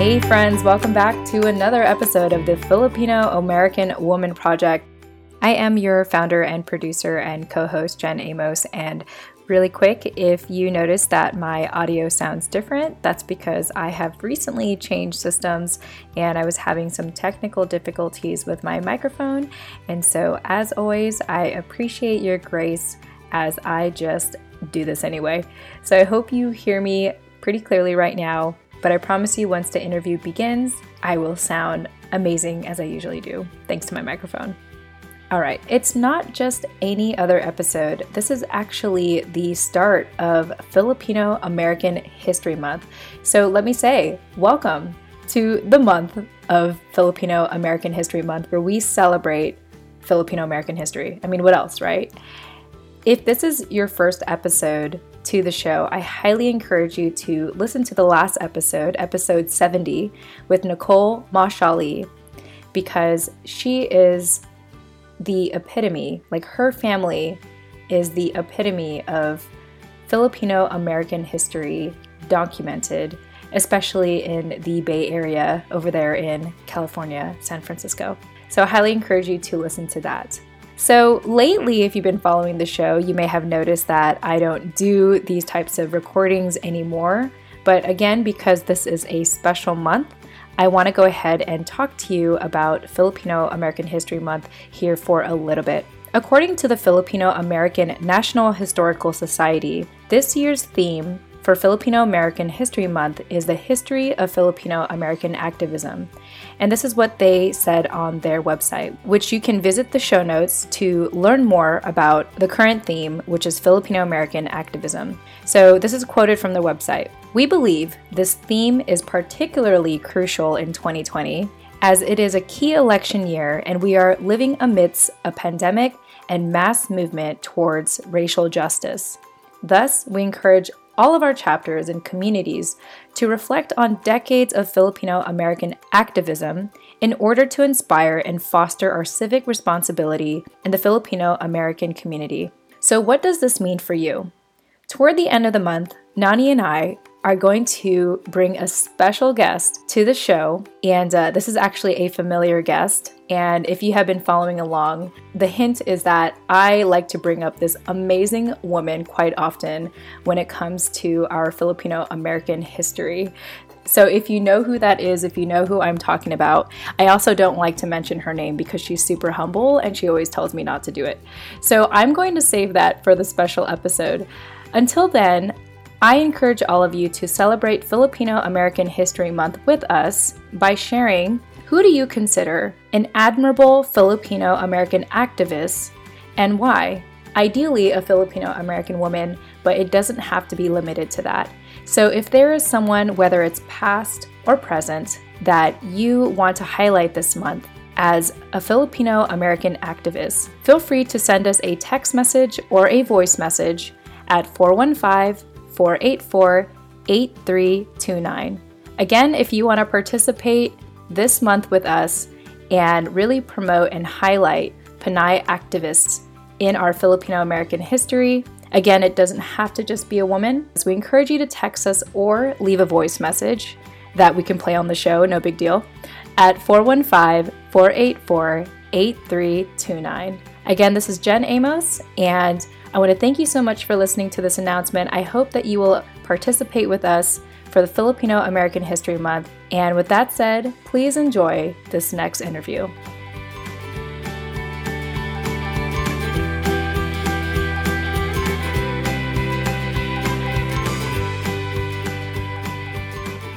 Hey, friends, welcome back to another episode of the Filipino American Woman Project. I am your founder and producer and co host, Jen Amos. And really quick, if you notice that my audio sounds different, that's because I have recently changed systems and I was having some technical difficulties with my microphone. And so, as always, I appreciate your grace as I just do this anyway. So, I hope you hear me pretty clearly right now. But I promise you, once the interview begins, I will sound amazing as I usually do, thanks to my microphone. All right, it's not just any other episode. This is actually the start of Filipino American History Month. So let me say, welcome to the month of Filipino American History Month where we celebrate Filipino American history. I mean, what else, right? If this is your first episode to the show, I highly encourage you to listen to the last episode, episode 70, with Nicole Mashali, because she is the epitome, like her family is the epitome of Filipino American history documented, especially in the Bay Area over there in California, San Francisco. So I highly encourage you to listen to that. So, lately, if you've been following the show, you may have noticed that I don't do these types of recordings anymore. But again, because this is a special month, I want to go ahead and talk to you about Filipino American History Month here for a little bit. According to the Filipino American National Historical Society, this year's theme for Filipino American History Month is the history of Filipino American activism. And this is what they said on their website, which you can visit the show notes to learn more about the current theme, which is Filipino American activism. So, this is quoted from the website. We believe this theme is particularly crucial in 2020 as it is a key election year and we are living amidst a pandemic and mass movement towards racial justice. Thus, we encourage all of our chapters and communities to reflect on decades of Filipino American activism in order to inspire and foster our civic responsibility in the Filipino American community. So, what does this mean for you? Toward the end of the month, Nani and I are going to bring a special guest to the show. And uh, this is actually a familiar guest. And if you have been following along, the hint is that I like to bring up this amazing woman quite often when it comes to our Filipino American history. So, if you know who that is, if you know who I'm talking about, I also don't like to mention her name because she's super humble and she always tells me not to do it. So, I'm going to save that for the special episode. Until then, I encourage all of you to celebrate Filipino American History Month with us by sharing who do you consider an admirable Filipino American activist and why? Ideally, a Filipino American woman, but it doesn't have to be limited to that. So, if there is someone, whether it's past or present, that you want to highlight this month as a Filipino American activist, feel free to send us a text message or a voice message at 415 484 8329. Again, if you want to participate this month with us and really promote and highlight Pinay activists in our Filipino American history, again, it doesn't have to just be a woman. So we encourage you to text us or leave a voice message that we can play on the show, no big deal, at 415 484 8329. Again, this is Jen Amos, and I want to thank you so much for listening to this announcement. I hope that you will participate with us for the Filipino American History Month. And with that said, please enjoy this next interview.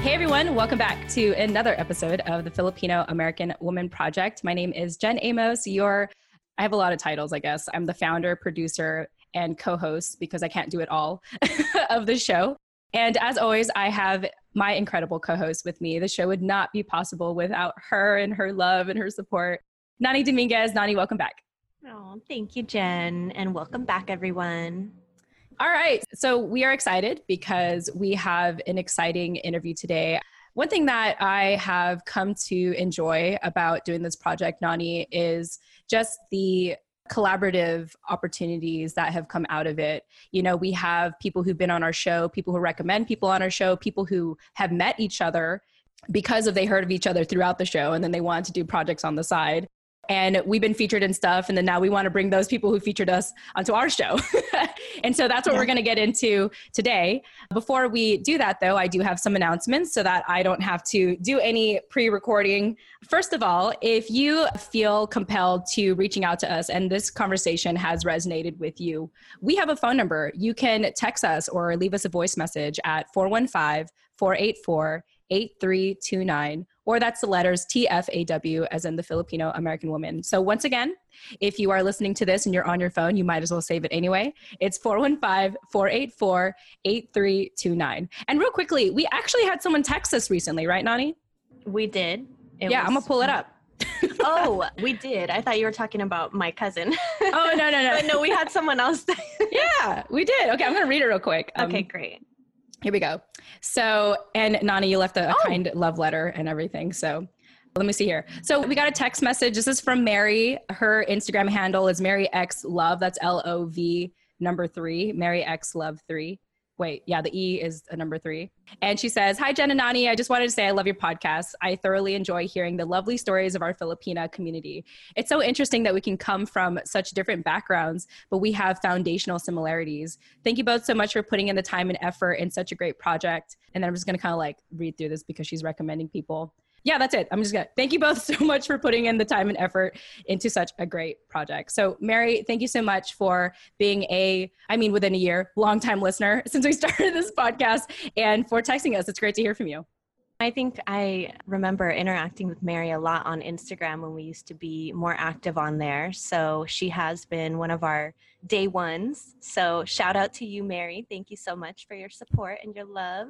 Hey everyone, welcome back to another episode of the Filipino American Woman Project. My name is Jen Amos, your I have a lot of titles, I guess. I'm the founder, producer, and co host because I can't do it all of the show. And as always, I have my incredible co host with me. The show would not be possible without her and her love and her support. Nani Dominguez. Nani, welcome back. Oh, thank you, Jen. And welcome back, everyone. All right. So we are excited because we have an exciting interview today. One thing that I have come to enjoy about doing this project, Nani, is just the collaborative opportunities that have come out of it. You know, we have people who've been on our show, people who recommend people on our show, people who have met each other because of they heard of each other throughout the show and then they wanted to do projects on the side and we've been featured in stuff and then now we want to bring those people who featured us onto our show. And so that's what yeah. we're going to get into today. Before we do that though i do have some announcements so that i don't have to do any pre-recording. First of all if you feel compelled to reaching out to us and this conversation has resonated with you we have a phone number. You can text us or leave us a voice message at 415 484 8329, or that's the letters TFAW, as in the Filipino American woman. So, once again, if you are listening to this and you're on your phone, you might as well save it anyway. It's 415 484 8329. And real quickly, we actually had someone text us recently, right, Nani? We did. It yeah, was- I'm going to pull it up. oh, we did. I thought you were talking about my cousin. oh, no, no, no. but no, we had someone else. yeah, we did. Okay, I'm going to read it real quick. Um, okay, great. Here we go. So, and Nani, you left a, a oh. kind love letter and everything. So, let me see here. So we got a text message. This is from Mary. Her Instagram handle is Mary X Love. That's L O V number three. Mary X Love three wait, yeah, the E is a number three. And she says, Hi, Jen and Nani. I just wanted to say I love your podcast. I thoroughly enjoy hearing the lovely stories of our Filipina community. It's so interesting that we can come from such different backgrounds, but we have foundational similarities. Thank you both so much for putting in the time and effort in such a great project. And then I'm just going to kind of like read through this because she's recommending people yeah, that's it. I'm just gonna thank you both so much for putting in the time and effort into such a great project. So, Mary, thank you so much for being a, I mean, within a year, longtime listener since we started this podcast and for texting us. It's great to hear from you. I think I remember interacting with Mary a lot on Instagram when we used to be more active on there. So she has been one of our day ones. So shout out to you, Mary. Thank you so much for your support and your love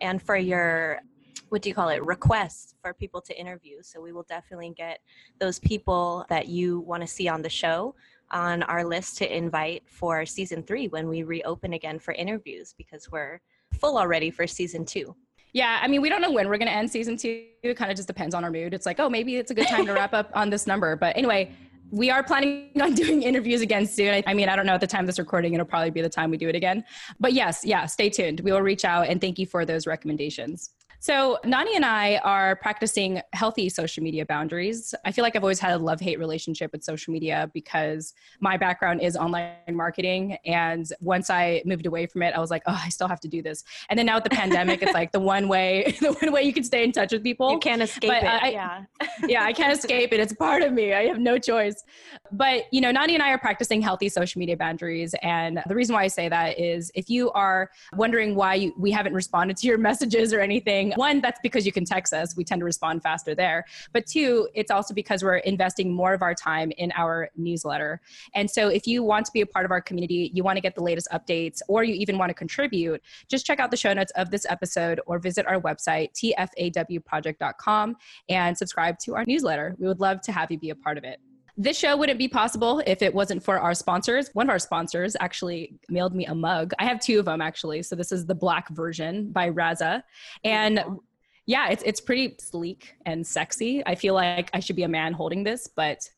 and for your what do you call it requests for people to interview so we will definitely get those people that you want to see on the show on our list to invite for season three when we reopen again for interviews because we're full already for season two yeah, I mean, we don't know when we're going to end season two. It kind of just depends on our mood. It's like, oh, maybe it's a good time to wrap up on this number. But anyway, we are planning on doing interviews again soon. I mean, I don't know at the time this recording, it'll probably be the time we do it again. But yes, yeah, stay tuned. We will reach out and thank you for those recommendations. So, Nani and I are practicing healthy social media boundaries. I feel like I've always had a love hate relationship with social media because my background is online marketing. And once I moved away from it, I was like, oh, I still have to do this. And then now with the pandemic, it's like the one way, the one way you can stay in touch with people. You can't escape but it. I, yeah. yeah, I can't escape it. It's part of me. I have no choice. But, you know, Nani and I are practicing healthy social media boundaries. And the reason why I say that is if you are wondering why you, we haven't responded to your messages or anything, one, that's because you can text us. We tend to respond faster there. But two, it's also because we're investing more of our time in our newsletter. And so if you want to be a part of our community, you want to get the latest updates, or you even want to contribute, just check out the show notes of this episode or visit our website, tfawproject.com, and subscribe to our newsletter. We would love to have you be a part of it. This show wouldn't be possible if it wasn't for our sponsors. One of our sponsors actually mailed me a mug. I have two of them actually. So this is the black version by Rasa. And yeah, it's it's pretty sleek and sexy. I feel like I should be a man holding this, but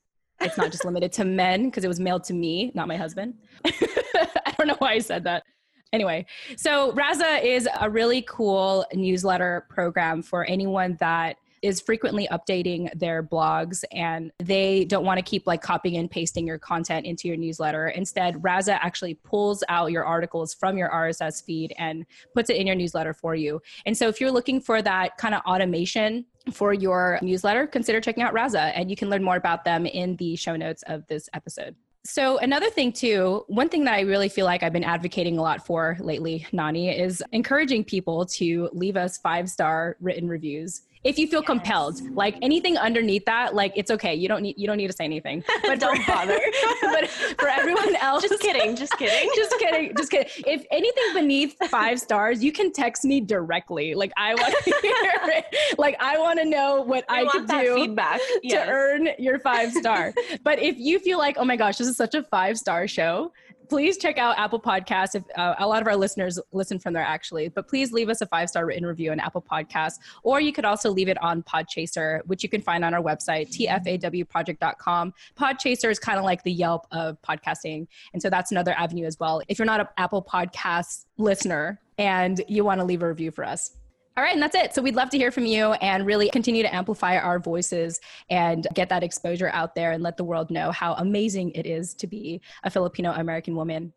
it's not just limited to men because it was mailed to me, not my husband. I don't know why I said that. Anyway, so Rasa is a really cool newsletter program for anyone that is frequently updating their blogs and they don't want to keep like copying and pasting your content into your newsletter. Instead, Rasa actually pulls out your articles from your RSS feed and puts it in your newsletter for you. And so if you're looking for that kind of automation for your newsletter, consider checking out Rasa and you can learn more about them in the show notes of this episode. So, another thing, too, one thing that I really feel like I've been advocating a lot for lately, Nani, is encouraging people to leave us five star written reviews if you feel yes. compelled like anything underneath that like it's okay. You don't need you don't need to say anything. But don't bother. but for everyone else just kidding just kidding. Just kidding just kidding. If anything beneath five stars you can text me directly. Like i want to hear it. Like i want to know what i, I could do feedback yes. to earn your five star. But if you feel like oh my gosh this is such a five star show please check out Apple Podcasts. If uh, a lot of our listeners listen from there, actually, but please leave us a five star written review on Apple Podcasts, or you could also leave it on Podchaser, which you can find on our website, tfawproject.com. Podchaser is kind of like the Yelp of podcasting, and so that's another avenue as well. If you're not an Apple Podcast listener and you want to leave a review for us. All right, and that's it. So we'd love to hear from you and really continue to amplify our voices and get that exposure out there and let the world know how amazing it is to be a Filipino American woman.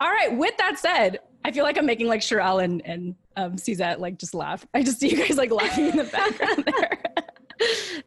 All right, with that said, I feel like I'm making like Cherelle and, and um, like just laugh. I just see you guys like laughing in the background there.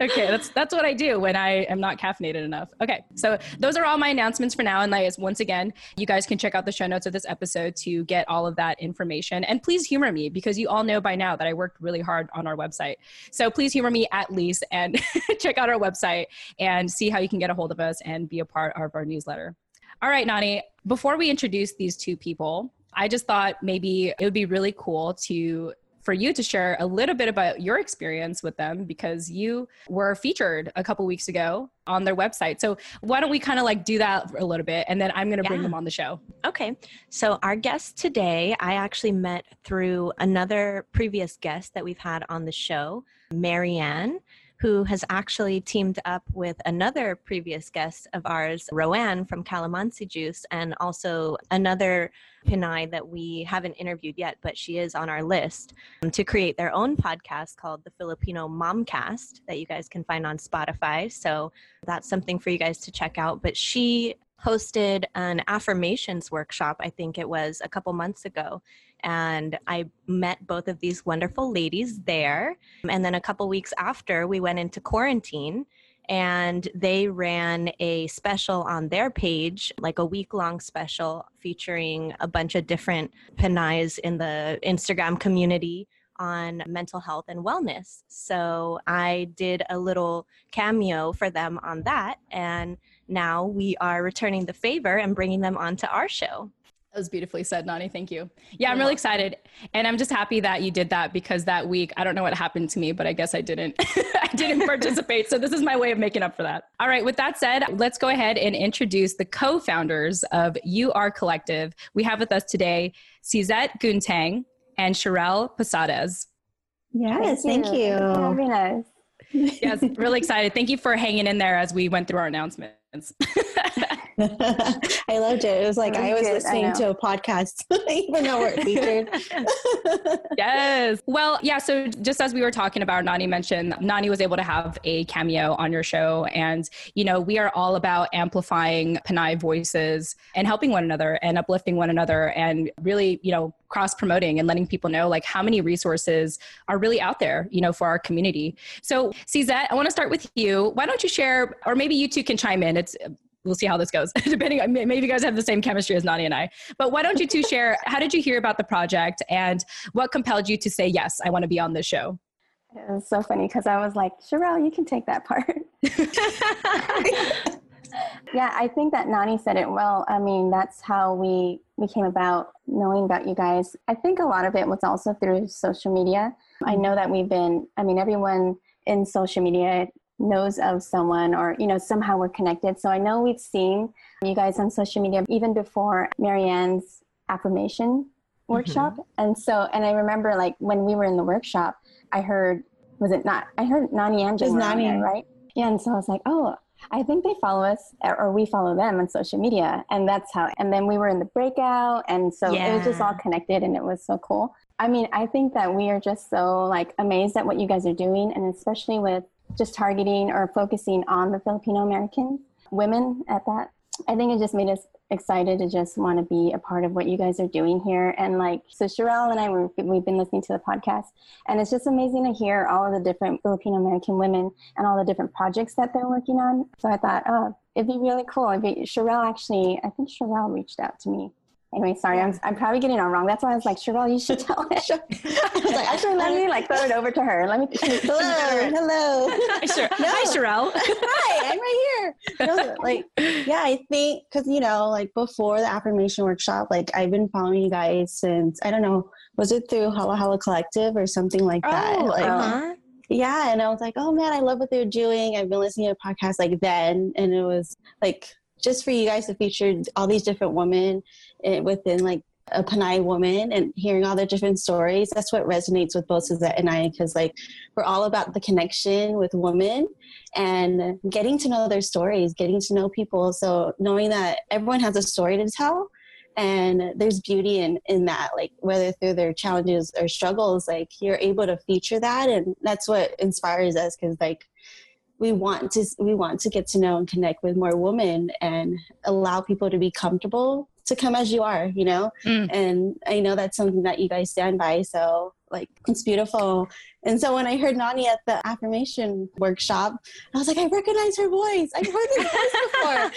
Okay, that's that's what I do when I am not caffeinated enough. Okay, so those are all my announcements for now. And like once again, you guys can check out the show notes of this episode to get all of that information. And please humor me because you all know by now that I worked really hard on our website. So please humor me at least and check out our website and see how you can get a hold of us and be a part of our newsletter. All right, Nani, before we introduce these two people, I just thought maybe it would be really cool to for you to share a little bit about your experience with them because you were featured a couple weeks ago on their website. So why don't we kind of like do that a little bit and then I'm going to yeah. bring them on the show. Okay. So our guest today, I actually met through another previous guest that we've had on the show, Marianne who has actually teamed up with another previous guest of ours, Roanne from Calamansi Juice, and also another Pinay that we haven't interviewed yet, but she is on our list um, to create their own podcast called the Filipino Momcast that you guys can find on Spotify. So that's something for you guys to check out. But she hosted an affirmations workshop, I think it was a couple months ago. And I met both of these wonderful ladies there. And then a couple weeks after, we went into quarantine and they ran a special on their page, like a week long special featuring a bunch of different Pinays in the Instagram community on mental health and wellness. So I did a little cameo for them on that. And now we are returning the favor and bringing them onto our show. That was beautifully said, Nani. Thank you. Yeah, I'm really excited. And I'm just happy that you did that because that week, I don't know what happened to me, but I guess I didn't I didn't participate. So this is my way of making up for that. All right, with that said, let's go ahead and introduce the co-founders of You Are Collective. We have with us today Syzette Gountang and Cherelle Posadas. Yes, thank, thank you. you. Very nice. yes, really excited. Thank you for hanging in there as we went through our announcements. I loved it. It was like I was good. listening I to a podcast, even though we're featured. yes. Well, yeah. So just as we were talking about, Nani mentioned Nani was able to have a cameo on your show, and you know we are all about amplifying Pinay voices and helping one another and uplifting one another, and really, you know, cross promoting and letting people know like how many resources are really out there, you know, for our community. So, Syzette, I want to start with you. Why don't you share, or maybe you two can chime in. It's we'll see how this goes. Depending, on, maybe you guys have the same chemistry as Nani and I. But why don't you two share? How did you hear about the project, and what compelled you to say yes? I want to be on this show. It was so funny because I was like, Cherelle, you can take that part. yeah, I think that Nani said it well. I mean, that's how we we came about knowing about you guys. I think a lot of it was also through social media. I know mm-hmm. that we've been. I mean, everyone in social media knows of someone or you know somehow we're connected. So i know we've seen you guys on social media even before marianne's affirmation workshop. Mm-hmm. and so and i remember like when we were in the workshop i heard was it not i heard nani and nani. right? Yeah and so i was like oh i think they follow us or we follow them on social media. And that's how and then we were in the breakout and so yeah. it was just all connected and it was so cool. I mean i think that we are just so like amazed at what you guys are doing and especially with just targeting or focusing on the Filipino American women at that. I think it just made us excited to just want to be a part of what you guys are doing here. And like, so Cherelle and I, we've been listening to the podcast, and it's just amazing to hear all of the different Filipino American women and all the different projects that they're working on. So I thought, oh, it'd be really cool. It'd Cherelle actually, I think Cherelle reached out to me Anyway, sorry, I'm, I'm probably getting it wrong. That's why I was like, Cheryl, you should tell it. I was like, actually, let me like throw it over to her. Let me. hello, hello. Hi, no. Hi, Cheryl. Hi, I'm right here. No, like, yeah, I think because you know, like before the affirmation workshop, like I've been following you guys since I don't know, was it through Hala Hala Collective or something like that? Oh, like, uh-huh. Yeah, and I was like, oh man, I love what they're doing. I've been listening to podcasts like then, and it was like just for you guys to feature all these different women eh, within like a Pinay woman and hearing all the different stories. That's what resonates with both Syzette and I because like we're all about the connection with women and getting to know their stories, getting to know people. So knowing that everyone has a story to tell and there's beauty in in that like whether through their challenges or struggles like you're able to feature that and that's what inspires us because like we want to we want to get to know and connect with more women and allow people to be comfortable to come as you are you know? Mm. and i know that's something that you guys stand by so like it's beautiful. And so when i heard nani at the affirmation workshop i was like i recognize her voice. I've heard this voice before.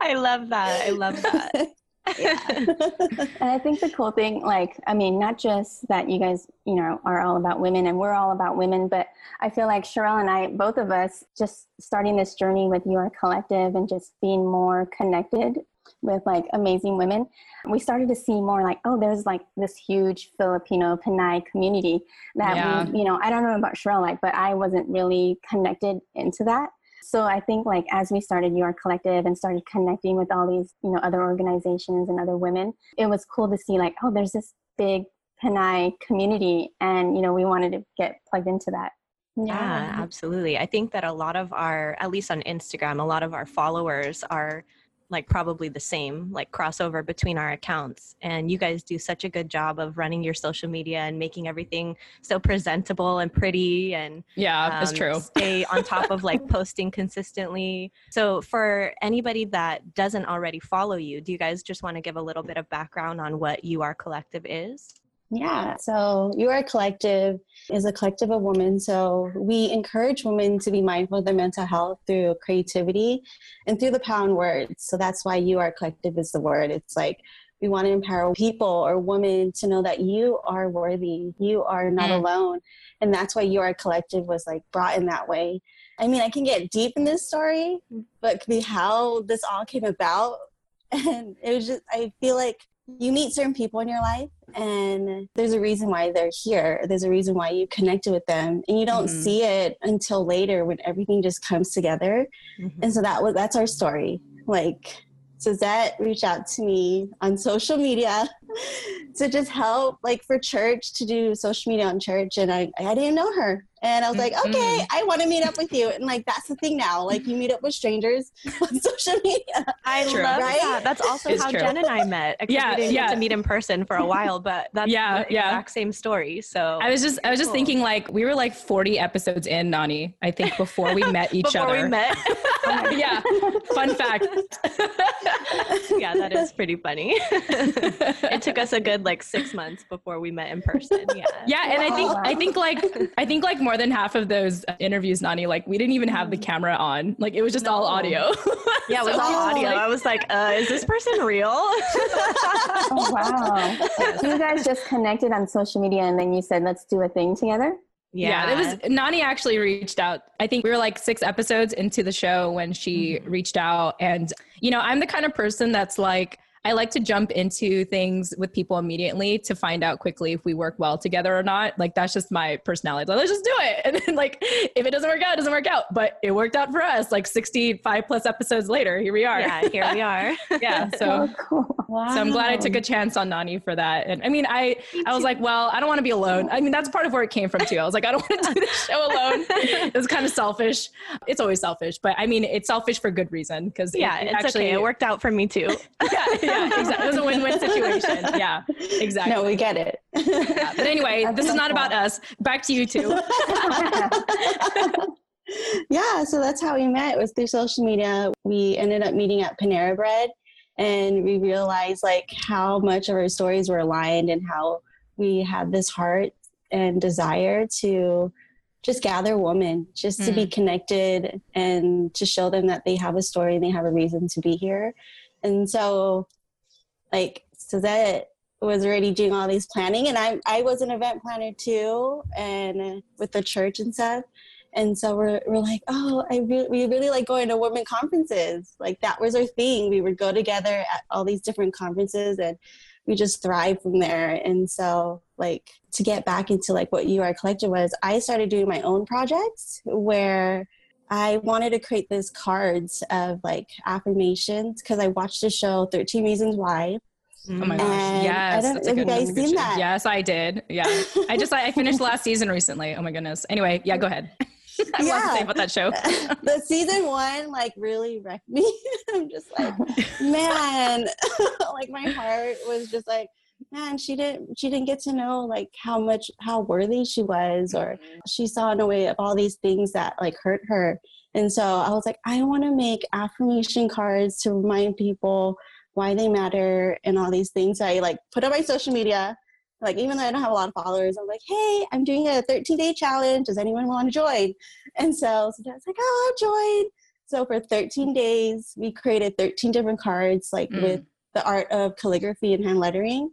I love that. I love that yeah. and I think the cool thing, like, I mean, not just that you guys, you know, are all about women and we're all about women, but I feel like Cherelle and I, both of us, just starting this journey with your collective and just being more connected with like amazing women, we started to see more like, oh, there's like this huge Filipino Pinay community that yeah. we, you know, I don't know about Cherelle, like, but I wasn't really connected into that so i think like as we started your collective and started connecting with all these you know other organizations and other women it was cool to see like oh there's this big Pinay community and you know we wanted to get plugged into that yeah. yeah, absolutely. I think that a lot of our, at least on Instagram, a lot of our followers are like probably the same like crossover between our accounts. And you guys do such a good job of running your social media and making everything so presentable and pretty and yeah um, it's true. stay on top of like posting consistently. So for anybody that doesn't already follow you do you guys just want to give a little bit of background on what you are collective is yeah, so You Are Collective is a collective of women. So we encourage women to be mindful of their mental health through creativity and through the pound words. So that's why You Are Collective is the word. It's like we want to empower people or women to know that you are worthy, you are not mm. alone. And that's why You Are Collective was like brought in that way. I mean, I can get deep in this story, but could be how this all came about. And it was just, I feel like you meet certain people in your life and there's a reason why they're here there's a reason why you connected with them and you don't mm-hmm. see it until later when everything just comes together mm-hmm. and so that was that's our story like Syzette reached out to me on social media to just help like for church to do social media on church and I, I didn't know her and I was like, okay, mm-hmm. I want to meet up with you. And like, that's the thing now. Like, you meet up with strangers on social media. I true. love right? that. That's also it's how true. Jen and I met. Yeah, we didn't yeah. get to meet in person for a while, but that's yeah, the yeah. exact same story. So I was just, I was just cool. thinking like, we were like 40 episodes in, Nani, I think before we met each before other. Before we met. yeah. Fun fact. yeah, that is pretty funny. it took us a good like six months before we met in person. Yeah. Yeah. And I think, I think like, I think like more than half of those interviews, Nani, like we didn't even have the mm. camera on. Like it was just no. all audio. yeah, it was so, all audio. Like, I was like, uh, is this person real? oh, wow. You guys just connected on social media and then you said, let's do a thing together? Yeah. yeah, it was Nani actually reached out. I think we were like six episodes into the show when she mm-hmm. reached out. And, you know, I'm the kind of person that's like, I like to jump into things with people immediately to find out quickly if we work well together or not. Like that's just my personality. Like, let's just do it. And then like if it doesn't work out, it doesn't work out. But it worked out for us. Like 65 plus episodes later, here we are. Yeah, here we are. yeah. So, oh, cool. wow. so I'm glad I took a chance on Nani for that. And I mean, I I was like, well, I don't want to be alone. I mean, that's part of where it came from too. I was like, I don't want to do this show alone. it was kind of selfish. It's always selfish, but I mean, it's selfish for good reason because yeah, it, it it's actually okay. it worked out for me too. yeah, yeah yeah, exactly. It was a win-win situation. Yeah, exactly. No, we get it. Yeah. But anyway, this is not about us. Back to you two. yeah, so that's how we met. It was through social media. We ended up meeting at Panera Bread, and we realized like how much of our stories were aligned and how we had this heart and desire to just gather women, just to mm. be connected and to show them that they have a story and they have a reason to be here. And so, like, Syzette was already doing all these planning, and I I was an event planner too, and with the church and stuff. And so we're, we're like, oh, I re- we really like going to women conferences. Like that was our thing. We would go together at all these different conferences and we just thrive from there. And so like to get back into like what you are collective was, I started doing my own projects where I wanted to create these cards of like affirmations because I watched the show 13 Reasons Why. Oh my gosh. And yes. I don't, have you guys seen that? Yes, I did. Yeah. I just, I finished last season recently. Oh my goodness. Anyway, yeah, go ahead. I yeah. to say about that show. the season one like really wrecked me. I'm just like, man, like my heart was just like, man, she didn't she didn't get to know like how much how worthy she was, or mm-hmm. she saw in a way of all these things that like hurt her. And so I was like, I want to make affirmation cards to remind people why they matter and all these things. I like put on my social media like even though I don't have a lot of followers, I'm like, hey, I'm doing a 13 day challenge. Does anyone want to join? And so sometimes like, oh, I'll join. So for 13 days, we created 13 different cards, like mm. with the art of calligraphy and hand lettering.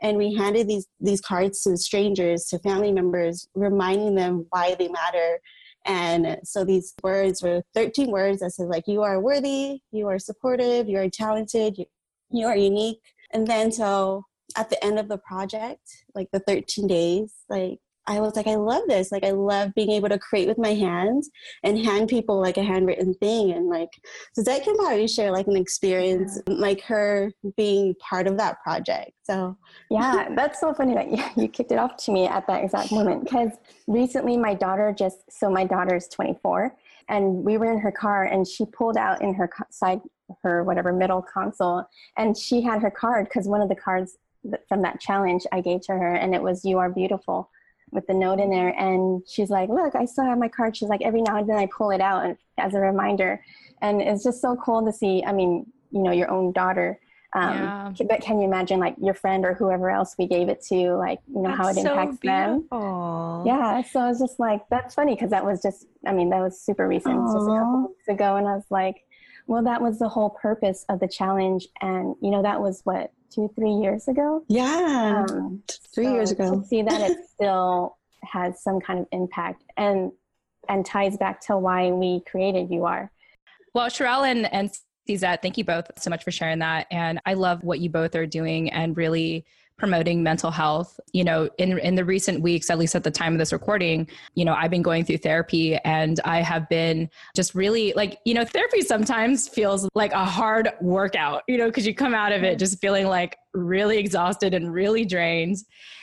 And we handed these these cards to strangers, to family members, reminding them why they matter. And so these words were 13 words that said like, you are worthy, you are supportive, you are talented, you, you are unique. And then so at the end of the project, like the 13 days, like I was like, I love this. Like, I love being able to create with my hands and hand people like a handwritten thing. And like, Syzette can probably share like an experience, like her being part of that project. So, yeah, that's so funny that you, you kicked it off to me at that exact moment. Because recently, my daughter just, so my daughter is 24, and we were in her car, and she pulled out in her side, her whatever middle console, and she had her card because one of the cards from that challenge I gave to her, and it was "You are beautiful." With the note in there and she's like look i still have my card. She's like every now and then i pull it out as a reminder. And it's just so cool to see i mean you know your own daughter um, yeah. but can you imagine like your friend or whoever else we gave it to like you know that's how it impacts so them? yeah so it's just like that's funny because that was just i mean that was super recent just a couple weeks ago and i was like well that was the whole purpose of the challenge and you know that was what two, three years ago. Yeah, um, three so years ago. To see that it still has some kind of impact and and ties back to why we created You Are. Well, Cherelle and, and Syzette, thank you both so much for sharing that. And I love what you both are doing and really promoting mental health. You know, in in the recent weeks, at least at the time of this recording, you know, I've been going through therapy and I have been just really like, you know, therapy sometimes feels like a hard workout, you know, because you come out of it just feeling like really exhausted and really drained.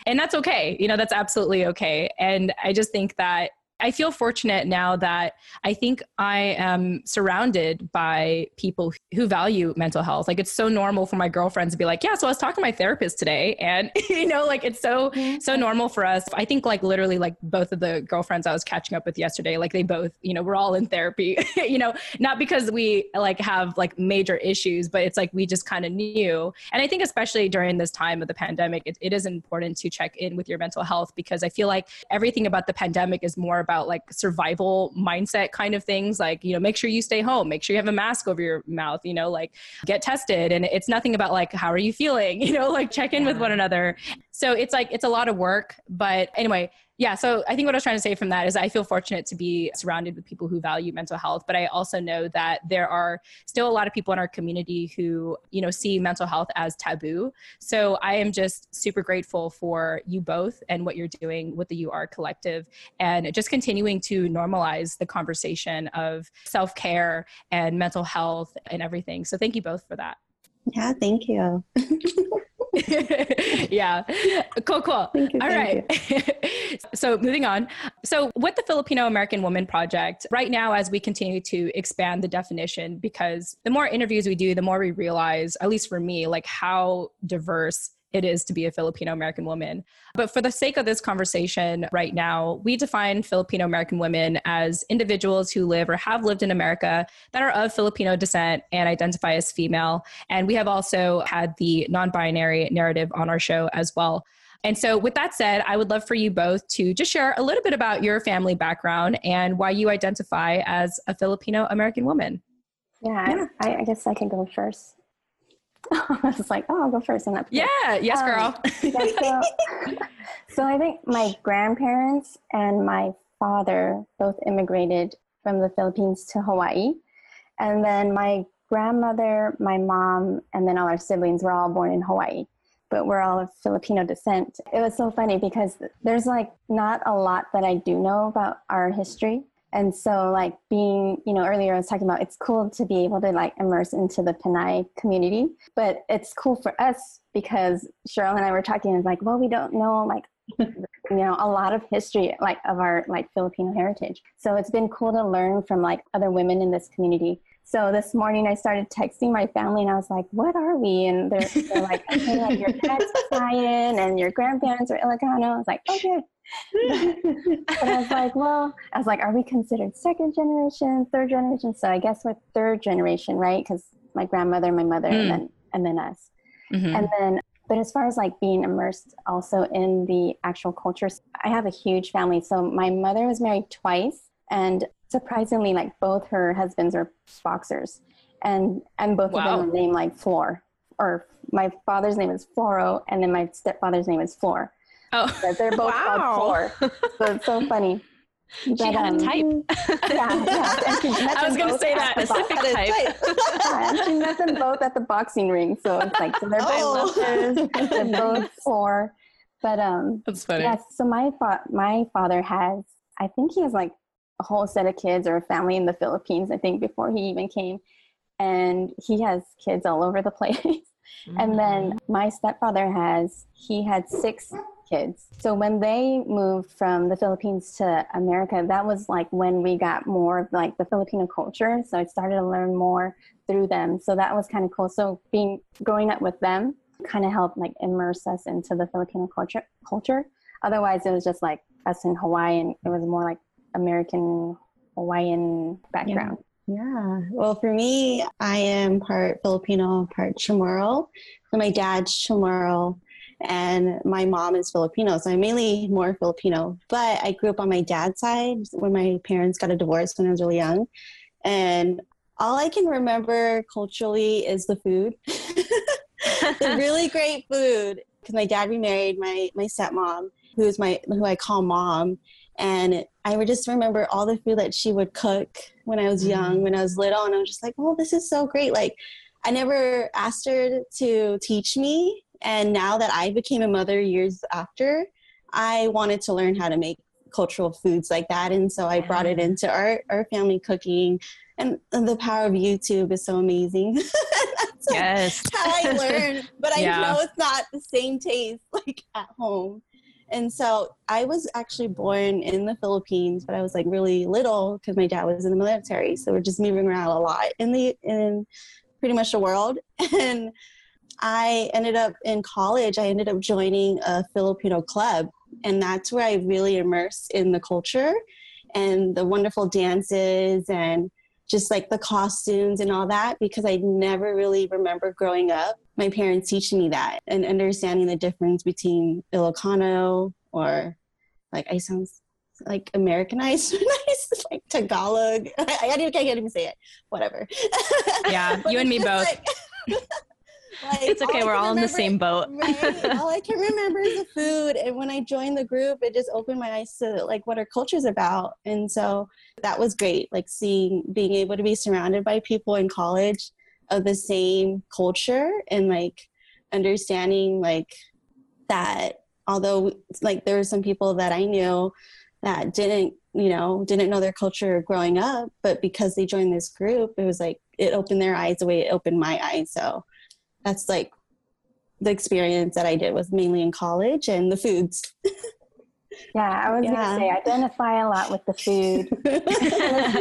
And that's okay. You know, that's absolutely okay. And I just think that I feel fortunate now that I think I am surrounded by people who value mental health. Like it's so normal for my girlfriends to be like, yeah, so I was talking to my therapist today. And, you know, like it's so, mm-hmm. so normal for us. I think like literally like both of the girlfriends I was catching up with yesterday, like they both, you know, we're all in therapy, you know, not because we like have like major issues, but it's like we just kind of knew. And I think especially during this time of the pandemic, it, it is important to check in with your mental health because I feel like everything about the pandemic is more about about like survival mindset kind of things like you know make sure you stay home make sure you have a mask over your mouth you know like get tested. And it's nothing about like how are you feeling you know like check in yeah. with one another. So it's like it's a lot of work. But anyway yeah so i think what i was trying to say from that is i feel fortunate to be surrounded with people who value mental health but i also know that there are still a lot of people in our community who you know see mental health as taboo. So i am just super grateful for you both and what you're doing with the ur collective and just continuing to normalize the conversation of self-care and mental health and everything. So thank you both for that yeah thank you yeah. Cool, cool. You, All right. so moving on. So with the Filipino American Woman Project, right now, as we continue to expand the definition, because the more interviews we do, the more we realize, at least for me, like how diverse it is to be a Filipino American woman. But for the sake of this conversation right now, we define Filipino American women as individuals who live or have lived in America that are of Filipino descent and identify as female. And we have also had the non binary narrative on our show as well. And so, with that said, I would love for you both to just share a little bit about your family background and why you identify as a Filipino American woman. Yeah, yeah. I, I guess I can go first. I was like, oh, I'll go first on that. Yeah, yes, um, girl. so, so I think my grandparents and my father both immigrated from the Philippines to Hawaii. And then my grandmother, my mom, and then all our siblings were all born in Hawaii, but we're all of Filipino descent. It was so funny because there's like not a lot that I do know about our history and so like being you know earlier i was talking about it's cool to be able to like immerse into the Pinay community but it's cool for us because cheryl and i were talking and like well we don't know like you know a lot of history like of our like filipino heritage. So it's been cool to learn from like other women in this community so this morning I started texting my family and I was like, what are we? And they're, they're like, okay, like your dad's Italian and your grandparents are Ilocano. I was like, okay. but I was like, well, I was like, are we considered second generation, third generation? So I guess we're third generation, right? Because my grandmother, my mother, mm. and then and then us. Mm-hmm. And then but as far as like being immersed also in the actual culture, I have a huge family. So my mother was married twice and surprisingly like both her husbands are boxers and and both wow. of them are named like Floor or my father's name is Floro and then my stepfather's name is Floor. Oh, but they're both wow. called Floor. So it's so funny. But, she had um, a type. Yeah, yeah. I was going to say that specific type. yeah, and she met them both at the boxing ring. So it's like so they're both oh. they're both four. But um, that's funny. Yes. Yeah, so my fa- my father has I think he has like a whole set of kids or a family in the Philippines, I think, before he even came. And he has kids all over the place. Mm-hmm. And then mm-hmm. my stepfather has, he had six kids. So when they moved from the Philippines to America, that was like when we got more of like the Filipino culture. So I started to learn more through them. So that was kind of cool. So being growing up with them kind of helped like immerse us into the Filipino culture culture. Otherwise it was just like us in Hawaii and it was more like American Hawaiian background. Yeah. yeah. Well, for me, I am part Filipino, part Chamorro. So my dad's Chamorro and my mom is Filipino. So I'm mainly more Filipino. But I grew up on my dad's side when my parents got a divorce when I was really young. And all I can remember culturally is the food. the really great food. Because my dad remarried my, my stepmom, who is my who I call mom. And I would just remember all the food that she would cook when I was young, mm-hmm. when I was little, and I was just like, oh, this is so great. Like, I never asked her to teach me. And now that I became a mother years after, I wanted to learn how to make cultural foods like that. And so I brought it into our, our family cooking. And, the power of YouTube is so amazing. yes. how I learned. But I yeah. know it's not the same taste like at home. And so I was actually born in the Philippines, but I was like really little because my dad was in the military. So we're just moving around a lot in the in pretty much the world. And I ended up in college, I ended up joining a Filipino club. And that's where I really immersed in the culture and the wonderful dances and just like the costumes and all that because I never really remember growing up my parents teaching me that and understanding the difference between Ilocano or like I sound like Americanized, like Tagalog. I, I, can't even say it. Whatever. Yeah, you and me both. Like, like, it's okay. We're all in the same boat. right? All I can remember is the food. And when I joined the group, it just opened my eyes to like what our culture is about. And so that was great. Like seeing, being able to be surrounded by people in college of the same culture and like understanding like that although like there were some people that I knew that didn't you know didn't know their culture growing up but because they joined this group it was like it opened their eyes the way it opened my eyes so that's like the experience that I did was mainly in college and the foods. Yeah, I was yeah. gonna say identify a lot with the food.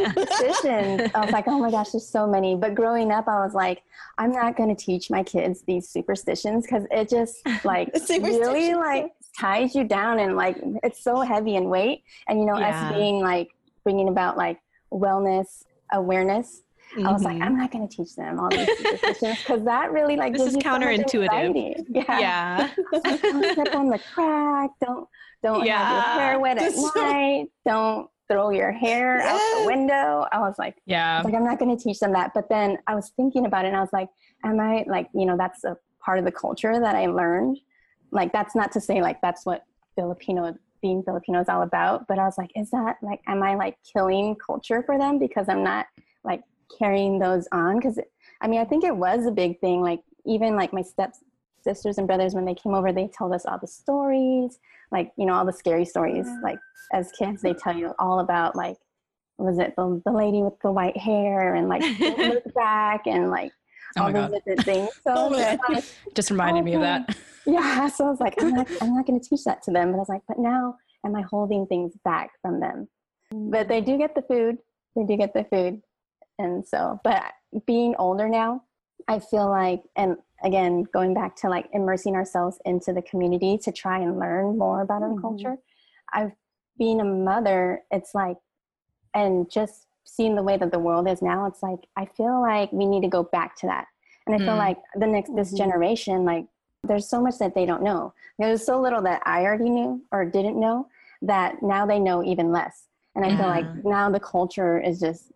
superstitions. I was like, oh my gosh, there's so many. But growing up, I was like, I'm not gonna teach my kids these superstitions because it just like really like ties you down and like it's so heavy in weight. And you know, yeah. us being like bringing about like wellness awareness Mm-hmm. I was like, mm-hmm. I'm not going to teach them all these superstitions because that really like this is counterintuitive. Yeah, yeah. don't step on the crack. Don't don't yeah. have your hair wet at night. Don't throw your hair yeah. out the window. I was like, yeah, was like I'm not going to teach them that. But then I was thinking about it, and I was like, am I like you know that's a part of the culture that I learned. Like that's not to say like that's what Filipino being Filipino is all about. But I was like, is that like am I like killing culture for them because I'm not like carrying those on because i mean i think it was a big thing like even like my step sisters and brothers when they came over they told us all the stories like you know all the scary stories like as kids they tell you all about like was it the, the lady with the white hair and like look back and like Oh all these God. different things. So Oh, man. like, oh, Just reminded me of that. yeah, so I was like, I'm not, I'm not going to teach that to them. But I was like, but now am I holding things back from them? But they do get the food. They do get the food. And so, but being older now, I feel like, and again, going back to like immersing ourselves into the community to try and learn more about our Mhm. culture. I've being a mother, it's like, and just seeing the way that the world is now, it's like, I feel like we need to go back to that. And I feel Mm. like the next, this Mhm. generation, like, there's so much that they don't know. There's so little that I already knew or didn't know that now they know even less. And I feel like now the culture is just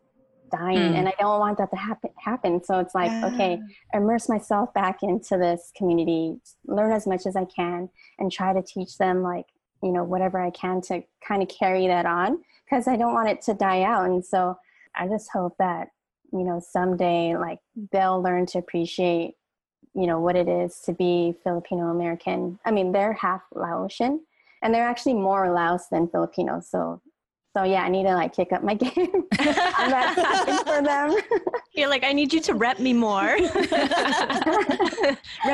dying Mm. and I don't want that to happen happen. So it's like, okay, immerse myself back into this community, learn as much as I can and try to teach them like, you know, whatever I can to kind of carry that on because I don't want it to die out. And so I just hope that, you know, someday like they'll learn to appreciate, you know, what it is to be Filipino American. I mean, they're half Laotian and they're actually more Laos than Filipino. So so yeah, I need to like kick up my game on that side for them. You're like, I need you to rep me more. rep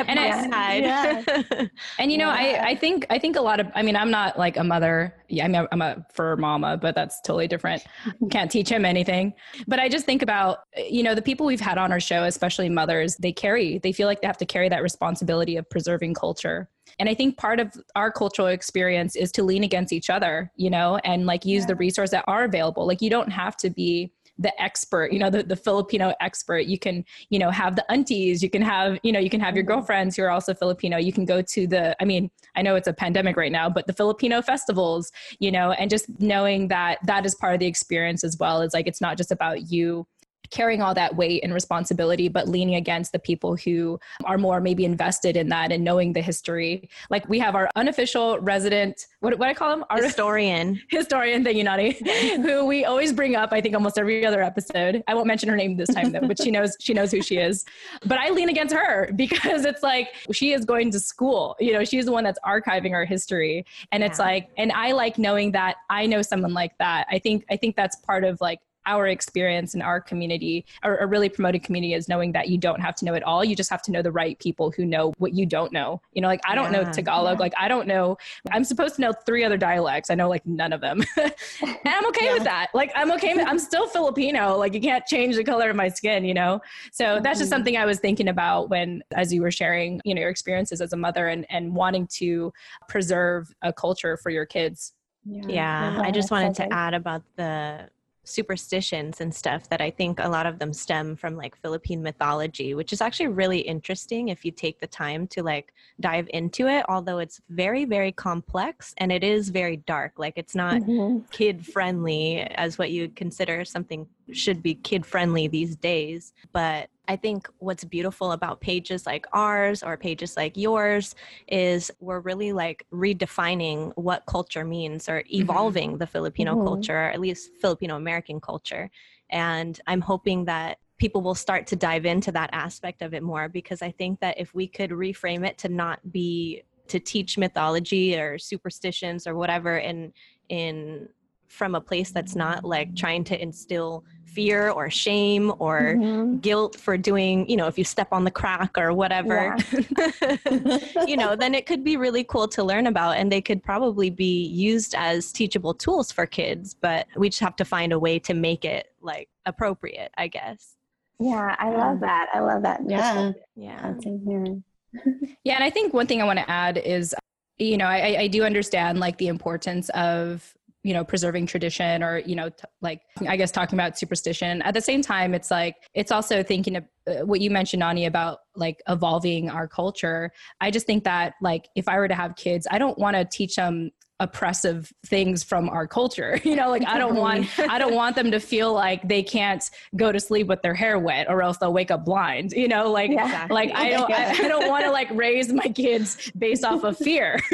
And my I- side. And you know, Yeah. I, I think I think a lot of I mean, I'm not like a mother. Yeah, I'm a, I'm a fur mama, but that's totally different. Can't teach him anything. But I just think about you know the people we've had on our show, especially mothers. They carry they feel like they have to carry that responsibility of preserving culture. And I think part of our cultural experience is to lean against each other, you know, and like use the resources that are available. Like you don't have to be the expert, you know, the, the Filipino expert. You can, you know, have the aunties, you can have, you know, you can have your mm-hmm. girlfriends who are also Filipino. You can go to the, I mean, I know it's a pandemic right now, but the Filipino festivals, you know, and just knowing that that is part of the experience as well. is like, it's not just about you carrying all that weight and responsibility, but leaning against the people who are more maybe invested in that and knowing the history. Like we have our unofficial resident, what, what I call him? Our Historian. historian, thank you, Nani, who we always bring up, I think almost every other episode. I won't mention her name this time though, but she knows, she knows who she is. But I lean against her because it's like, she is going to school, you know, she's the one that's archiving our history. And it's like, and I like knowing that I know someone like that. I think, I think that's part of like our experience in our community or a really promoted community is knowing that you don't have to know it all. You just have to know the right people who know what you don't know. You know like i don't know Yeah. tagalog. like i don't know. I'm supposed to know three other dialects. I know like none of them. And i'm okay with that. Like i'm okay with, i'm still filipino. Like you can't change the color of my skin you know? So that's just Mhm. something i was thinking about when as you were sharing you know your experiences as a mother and and wanting to preserve a culture for your kids. Yeah, I just wanted so to good. add about the superstitions and stuff that I think a lot of them stem from like Philippine mythology, which is actually really interesting if you take the time to like dive into it, although it's very, very complex and it is very dark. Like it's not Mhm. kid friendly as what you consider something should be kid friendly these days. But I think what's beautiful about pages like ours or pages like yours is we're really like redefining what culture means or evolving the Filipino Mhm. culture, or at least Filipino American culture. And I'm hoping that people will start to dive into that aspect of it more because I think that if we could reframe it to not be to teach mythology or superstitions or whatever in in from a place that's not like trying to instill fear or shame or Mhm. guilt for doing, you know, if you step on the crack or whatever, you know, then it could be really cool to learn about and they could probably be used as teachable tools for kids, but we just have to find a way to make it like appropriate, I guess. Yeah, I love that. I love that. Yeah. Yeah. Here. Yeah, and I think one thing I want to add is, you know, I, I do understand like the importance of you know preserving tradition or you know t- like i guess talking about superstition. At the same time it's like it's also thinking of uh, what you mentioned nani about like evolving our culture. I just think that like if i were to have kids i don't want to teach them oppressive things from our culture. You know like i don't want i don't want them to feel like they can't go to sleep with their hair wet or else they'll wake up blind you know like Yeah. like i don't I, I don't want to like raise my kids based off of fear.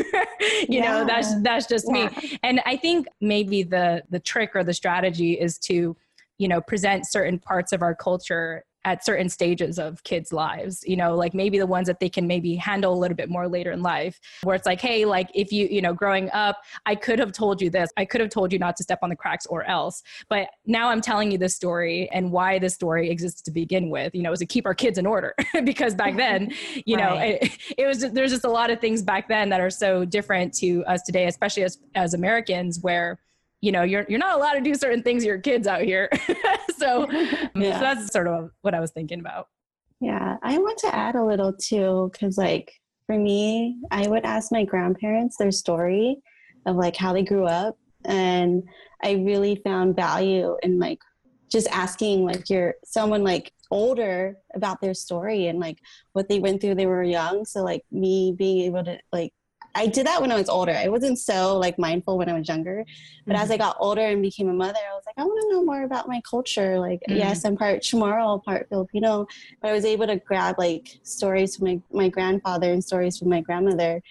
You know that's that's just me. And i think maybe the the trick or the strategy is to you know present certain parts of our culture at certain stages of kids' lives, you know, like maybe the ones that they can maybe handle a little bit more later in life, where it's like, hey, like if you, you know, growing up, I could have told you this, I could have told you not to step on the cracks or else. But now I'm telling you this story and why this story exists to begin with, you know, is to keep our kids in order. because back then, you know, it, it was, there's just a lot of things back then that are so different to us today, especially as, as Americans, where you know you're you're not allowed to do certain things to your kids out here. So, yeah. so that's sort of what i was thinking about. Yeah i want to add a little too because like for me i would ask my grandparents their story of like how they grew up and i really found value in like just asking like your someone like older about their story and like what they went through they were young. So like me being able to like I did that when I was older. I wasn't so like mindful when I was younger, but mm-hmm. as I got older and became a mother, I was like, I want to know more about my culture. Like, mm-hmm. yes, I'm part Chamorro, part Filipino, but I was able to grab like stories from my my grandfather and stories from my grandmother,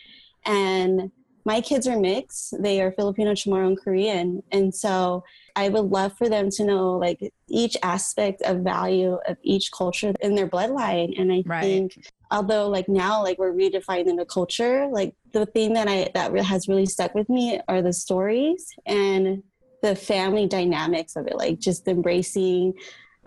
and my kids are mixed. They are Filipino, Chamorro, and Korean, and so I would love for them to know like each aspect of value of each culture in their bloodline. And I right. think although like now like we're redefining the culture like the thing that i that has really stuck with me are the stories and the family dynamics of it like just embracing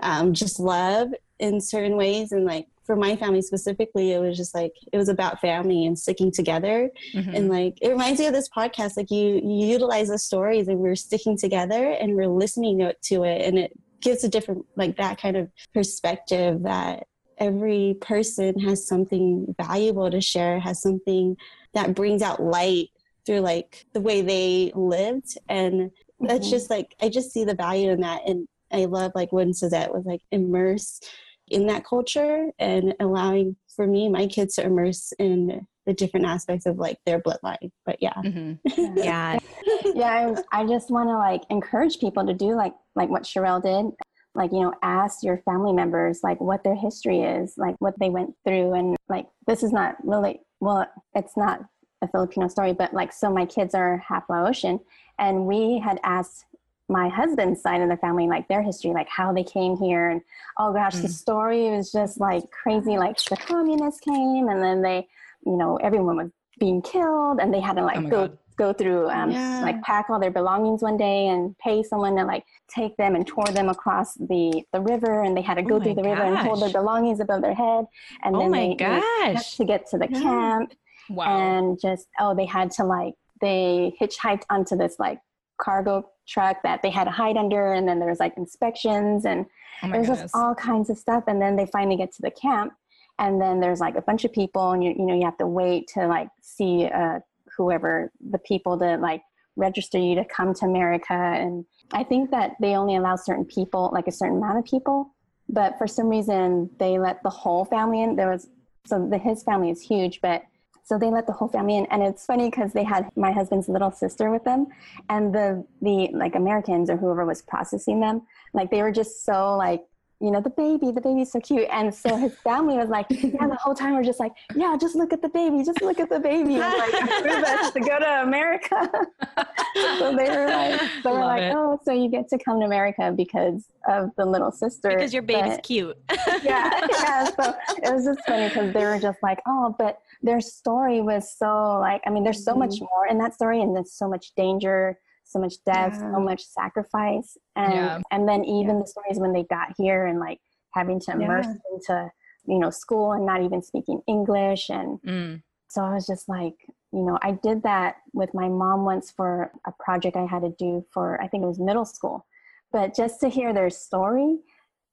um, just love in certain ways and like for my family specifically it was just like it was about family and sticking together mm-hmm. and like it reminds me of this podcast like you, you utilize the stories and we're sticking together and we're listening to it and it gives a different like that kind of perspective that every person has something valuable to share, has something that brings out light through like the way they lived. And that's mm-hmm. just like, I just see the value in that. And I love like when Syzette was like immersed in that culture and allowing for me, my kids to immerse in the different aspects of like their bloodline. But yeah. Mm-hmm. Yeah. yeah. I, I just want to like encourage people to do like, like what Cherelle did like you know ask your family members like what their history is like what they went through and like this is not really well it's not a filipino story but like so my kids are half laotian and we had asked my husband's side of the family like their history like how they came here and oh gosh mm. the story was just like crazy like the communists came and then they you know everyone was being killed and they had to like oh go God go through um, yeah. like pack all their belongings one day and pay someone to like take them and tour them across the the river and they had to go oh through the gosh. river and hold their belongings above their head and oh then they, gosh. to get to the yeah. camp wow. and just oh they had to like they hitchhiked onto this like cargo truck that they had to hide under and then there was like inspections and oh there's just all kinds of stuff and then they finally get to the camp and then there's like a bunch of people and you, you know you have to wait to like see a whoever the people to like register you to come to America. And I think that they only allow certain people, like a certain amount of people. But for some reason, they let the whole family in. There was so the, his family is huge, but so they let the whole family in. And it's funny because they had my husband's little sister with them, and the the like Americans or whoever was processing them, like they were just so like you know, the baby, the baby's so cute. And so his family was like, yeah, the whole time we're just like, yeah, just look at the baby, just look at the baby. And like, us to go to America. so they were like, so we're like, it. oh, so you get to come to America because of the little sister. Because your baby's but, cute. yeah, yeah. So it was just funny because they were just like, oh, but their story was so like, I mean, there's so mm-hmm. much more in that story and there's so much danger so much death, yeah. so much sacrifice. And yeah. and then even yeah. the stories when they got here and like having to immerse into, you know, school and not even speaking English. And mm. so I was just like, you know, I did that with my mom once for a project I had to do for I think it was middle school. But just to hear their story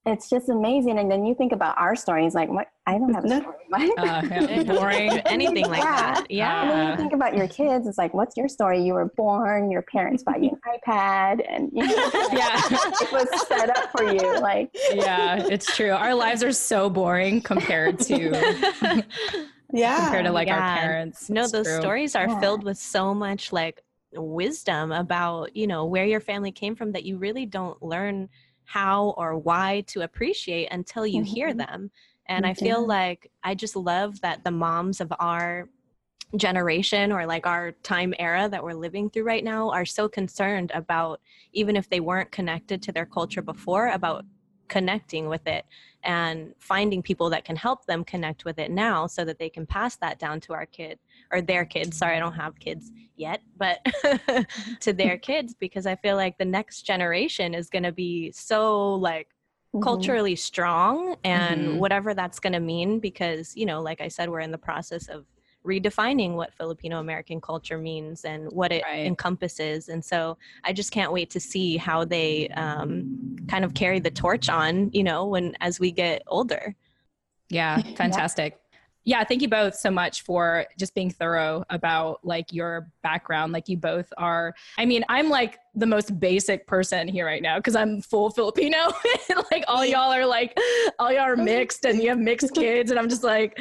it's just amazing. And then you think about our stories, like what I don't have a story. uh, yeah, boring, anything like yeah. that. Yeah. And then you think about your kids, it's like, what's your story? You were born, your parents bought you an iPad, and you know, yeah, it was set up for you. Like, yeah, it's true. Our lives are so boring compared to. yeah compared to like yeah. our parents no those true. stories are yeah. filled with so much like wisdom about you know where your family came from that you really don't learn how or why to appreciate until you mm-hmm. hear them. And mm-hmm. I feel like I just love that the moms of our generation or like our time era that we're living through right now are so concerned about even if they weren't connected to their culture before about connecting with it and finding people that can help them connect with it now so that they can pass that down to our kid or their kids sorry i don't have kids yet but to their kids because i feel like the next generation is going to be so like mm-hmm. culturally strong and mm-hmm. whatever that's going to mean because you know like i said we're in the process of redefining what Filipino American culture means and what it right. encompasses. And so I just can't wait to see how they um, kind of carry the torch on, you know, when as we get older. Yeah, fantastic. Yeah yeah thank you both so much for just being thorough about like your background. Like you both are i mean i'm like the most basic person here right now because i'm full filipino. Like all y'all are like all y'all are oh, mixed and you have mixed kids and i'm just like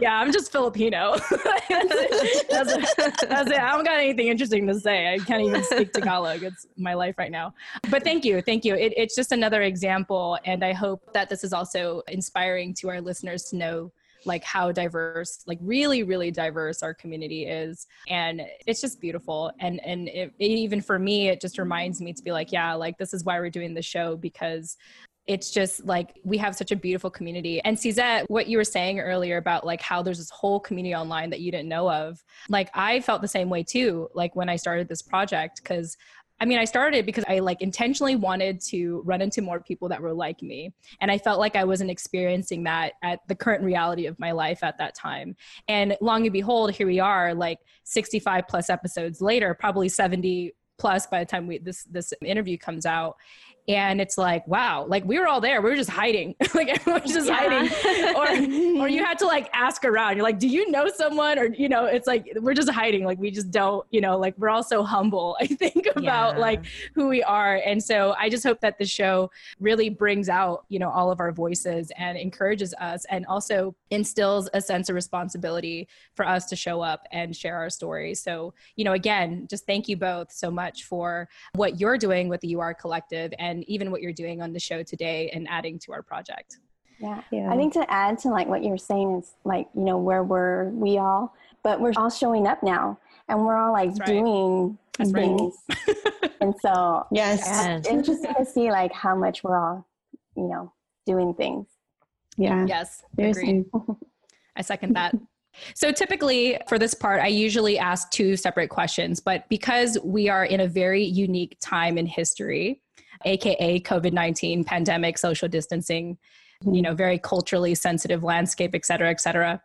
yeah i'm just filipino. That's, it. That's, it. that's it. I don't got anything interesting to say. I can't even speak tagalog. It's my life right now. But thank you. Thank you. It, it's just another example and i hope that this is also inspiring to our listeners to know like how diverse like really really diverse our community is and it's just beautiful and and it, it, even for me it just reminds me to be like yeah like this is why we're doing the show because it's just like we have such a beautiful community. And Syzette, what you were saying earlier about like how there's this whole community online that you didn't know of, like I felt the same way too, like when I started this project, because I mean, I started because I like intentionally wanted to run into more people that were like me. And I felt like I wasn't experiencing that at the current reality of my life at that time. And long and behold, here we are, like 65 plus episodes later, probably 70 plus by the time we this this interview comes out and it's like wow like we were all there. We were just hiding. Like everyone was just yeah. hiding. Or or you had to like ask around. You're like do you know someone? Or you know it's like we're just hiding. Like we just don't you know like we're all so humble i think about yeah. like who we are. And so i just hope that the show really brings out you know all of our voices and encourages us and also instills a sense of responsibility for us to show up and share our stories so you know again just thank you both so much for what you're doing with the you are collective and and even what you're doing on the show today and adding to our project. Yeah. yeah. I think to add to like what you're saying is like, you know, where were we all, but we're all showing up now and we're all like That's doing right. things. Right. and so, yes, it's interesting to see like how much we're all, you know, doing things. Yeah. Yes. Agreed. I second that. So typically for this part, I usually ask two separate questions, but because we are in a very unique time in history, aka COVID 19 pandemic, social distancing, you know, very culturally sensitive landscape, et cetera, et cetera.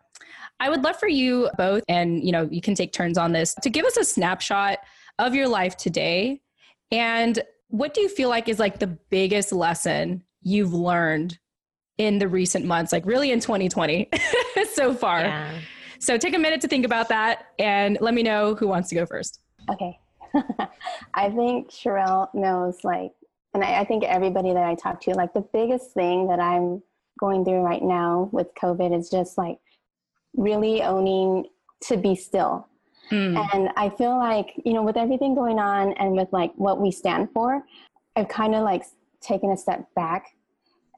I would love for you both, and you know, you can take turns on this, to give us a snapshot of your life today. And what do you feel like is like the biggest lesson you've learned in the recent months, like really in 2020 so far? Yeah. So take a minute to think about that and let me know who wants to go first. Okay. I think Cherelle knows like and I, I think everybody that I talk to, like the biggest thing that I'm going through right now with COVID is just like really owning to be still. Mm. And I feel like, you know, with everything going on and with like what we stand for, I've kind of like taken a step back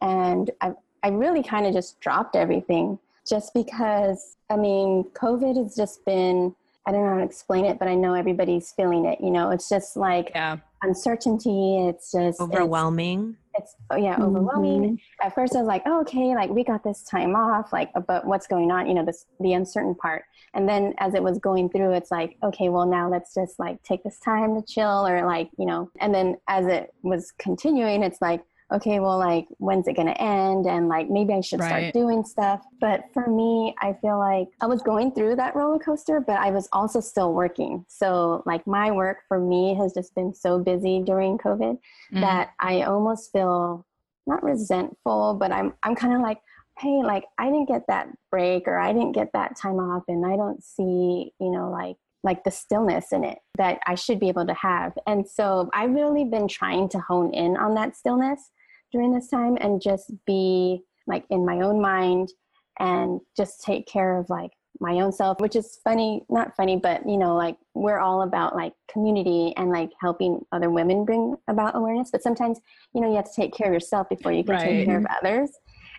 and I've, I really kind of just dropped everything just because, I mean, COVID has just been, I don't know how to explain it, but I know everybody's feeling it. You know, it's just like, yeah uncertainty. It's just overwhelming. It's, it's oh yeah, overwhelming. Mm-hmm. At first, I was like, oh, okay, like we got this time off, like, but what's going on? You know, this the uncertain part. And then as it was going through, it's like, okay, well now let's just like take this time to chill, or like you know. And then as it was continuing, it's like, okay, well, like, when's it going to end? And like, maybe I should right. start doing stuff. But for me, I feel like I was going through that roller coaster, but I was also still working. So, like, my work for me has just been so busy during COVID mm-hmm. that I almost feel not resentful, but I'm, I'm kind of like, hey, like, I didn't get that break or I didn't get that time off, and I don't see, you know, like, like the stillness in it that I should be able to have. And so I've really been trying to hone in on that stillness during this time and just be like in my own mind and just take care of like my own self which is funny not funny but you know like we're all about like community and like helping other women bring about awareness but sometimes you know you have to take care of yourself before you can right. take care of others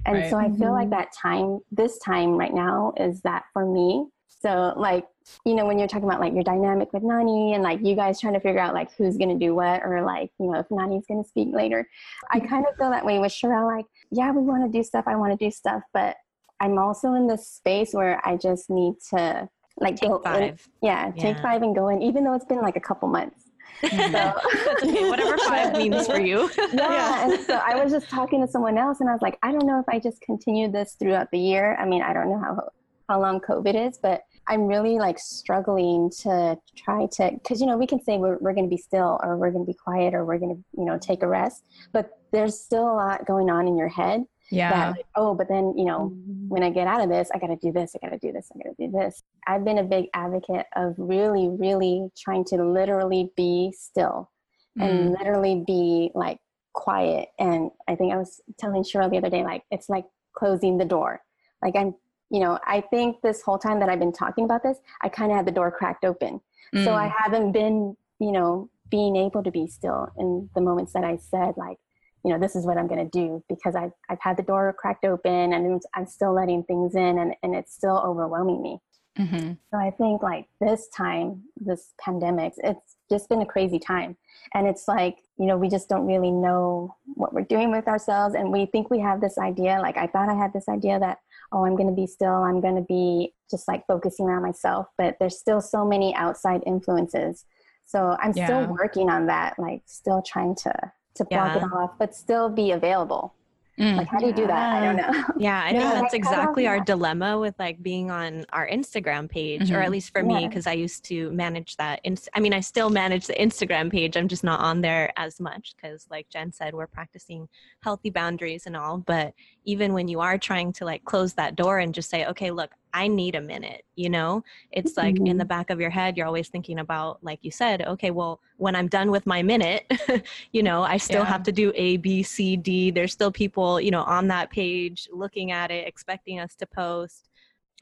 and right. so i feel like mm-hmm. that time this time right now is that for me So like, you know, when you're talking about like your dynamic with Nani and like you guys trying to figure out like who's gonna do what or like, you know, if Nani's gonna speak later. I kind of feel that way with Sherelle, like, yeah, we wanna do stuff, I wanna do stuff, but I'm also in this space where I just need to like Take go in- five. yeah, take five and go in, even though it's been like a couple months. So That's okay. Whatever five means for you. yeah. And so I was just talking to someone else and I was like, I don't know if I just continue this throughout the year. I mean, I don't know how how long COVID is, but I'm really like struggling to try to because you know we can say we're we're going to be still or we're going to be quiet or we're going to you know take a rest, but there's still a lot going on in your head Yeah. that like, oh, but then you know Mm-hmm. when I get out of this, I got to do this, I got to do this, I got to do this. I've been a big advocate of really, really trying to literally be still and Mm. literally be like quiet. And I think I was telling Cheryl the other day, like, it's like closing the door. Like, I'm, you know, I think this whole time that I've been talking about this, I kind of had the door cracked open. So Mm. I haven't been, you know, being able to be still in the moments that I said, like, you know, this is what I'm going to do because I've, I've had the door cracked open and I'm still letting things in and, and it's still overwhelming me. Mhm. So I think like this time, this pandemic, it's just been a crazy time. And it's like, you know, we just don't really know what we're doing with ourselves. And we think we have this idea, like I thought I had this idea that, oh, I'm going to be still, I'm going to be just like focusing on myself. But there's still so many outside influences. So I'm Yeah. still working on that, like still trying to to block Yeah. it off, but still be available. Mm. Like how do you do that? I don't know. Yeah, I think Yeah, that's like, I exactly our know. dilemma with like being on our Instagram page, or Mhm. at least for me, because I used to manage that. Inst- I mean, I still manage the Instagram page. I'm just not on there as much because, like Jen said, we're practicing healthy boundaries and all. But even when you are trying to like close that door and just say, okay, look, I need a minute, you know, it's like in the mm-hmm. back of your head, you're always thinking about, like you said, okay, well, when I'm done with my minute, you know, I still Yeah. have to do A, B, C, D. There's still people, you know, on that page looking at it, expecting us to post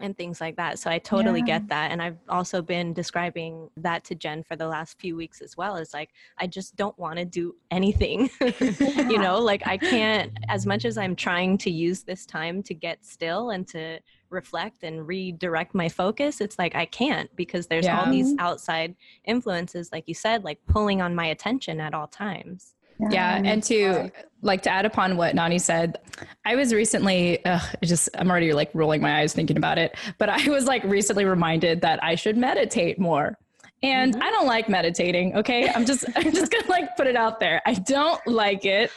and things like that. So I totally Yeah. get that. And I've also been describing that to Jen for the last few weeks as well. Is like, I just don't want to do anything. you know, like I can't, as much as I'm trying to use this time to get still and to reflect and redirect my focus, it's like I can't because there's all these outside influences, like you said, like pulling on my attention at all times. Yeah, Um, and to like to add upon what Nani said, I was recently ugh, just I'm already like rolling my eyes thinking about it, but I was like recently reminded that I should meditate more. And I don't like meditating, okay? I'm just I'm just going to like put it out there. I don't like it.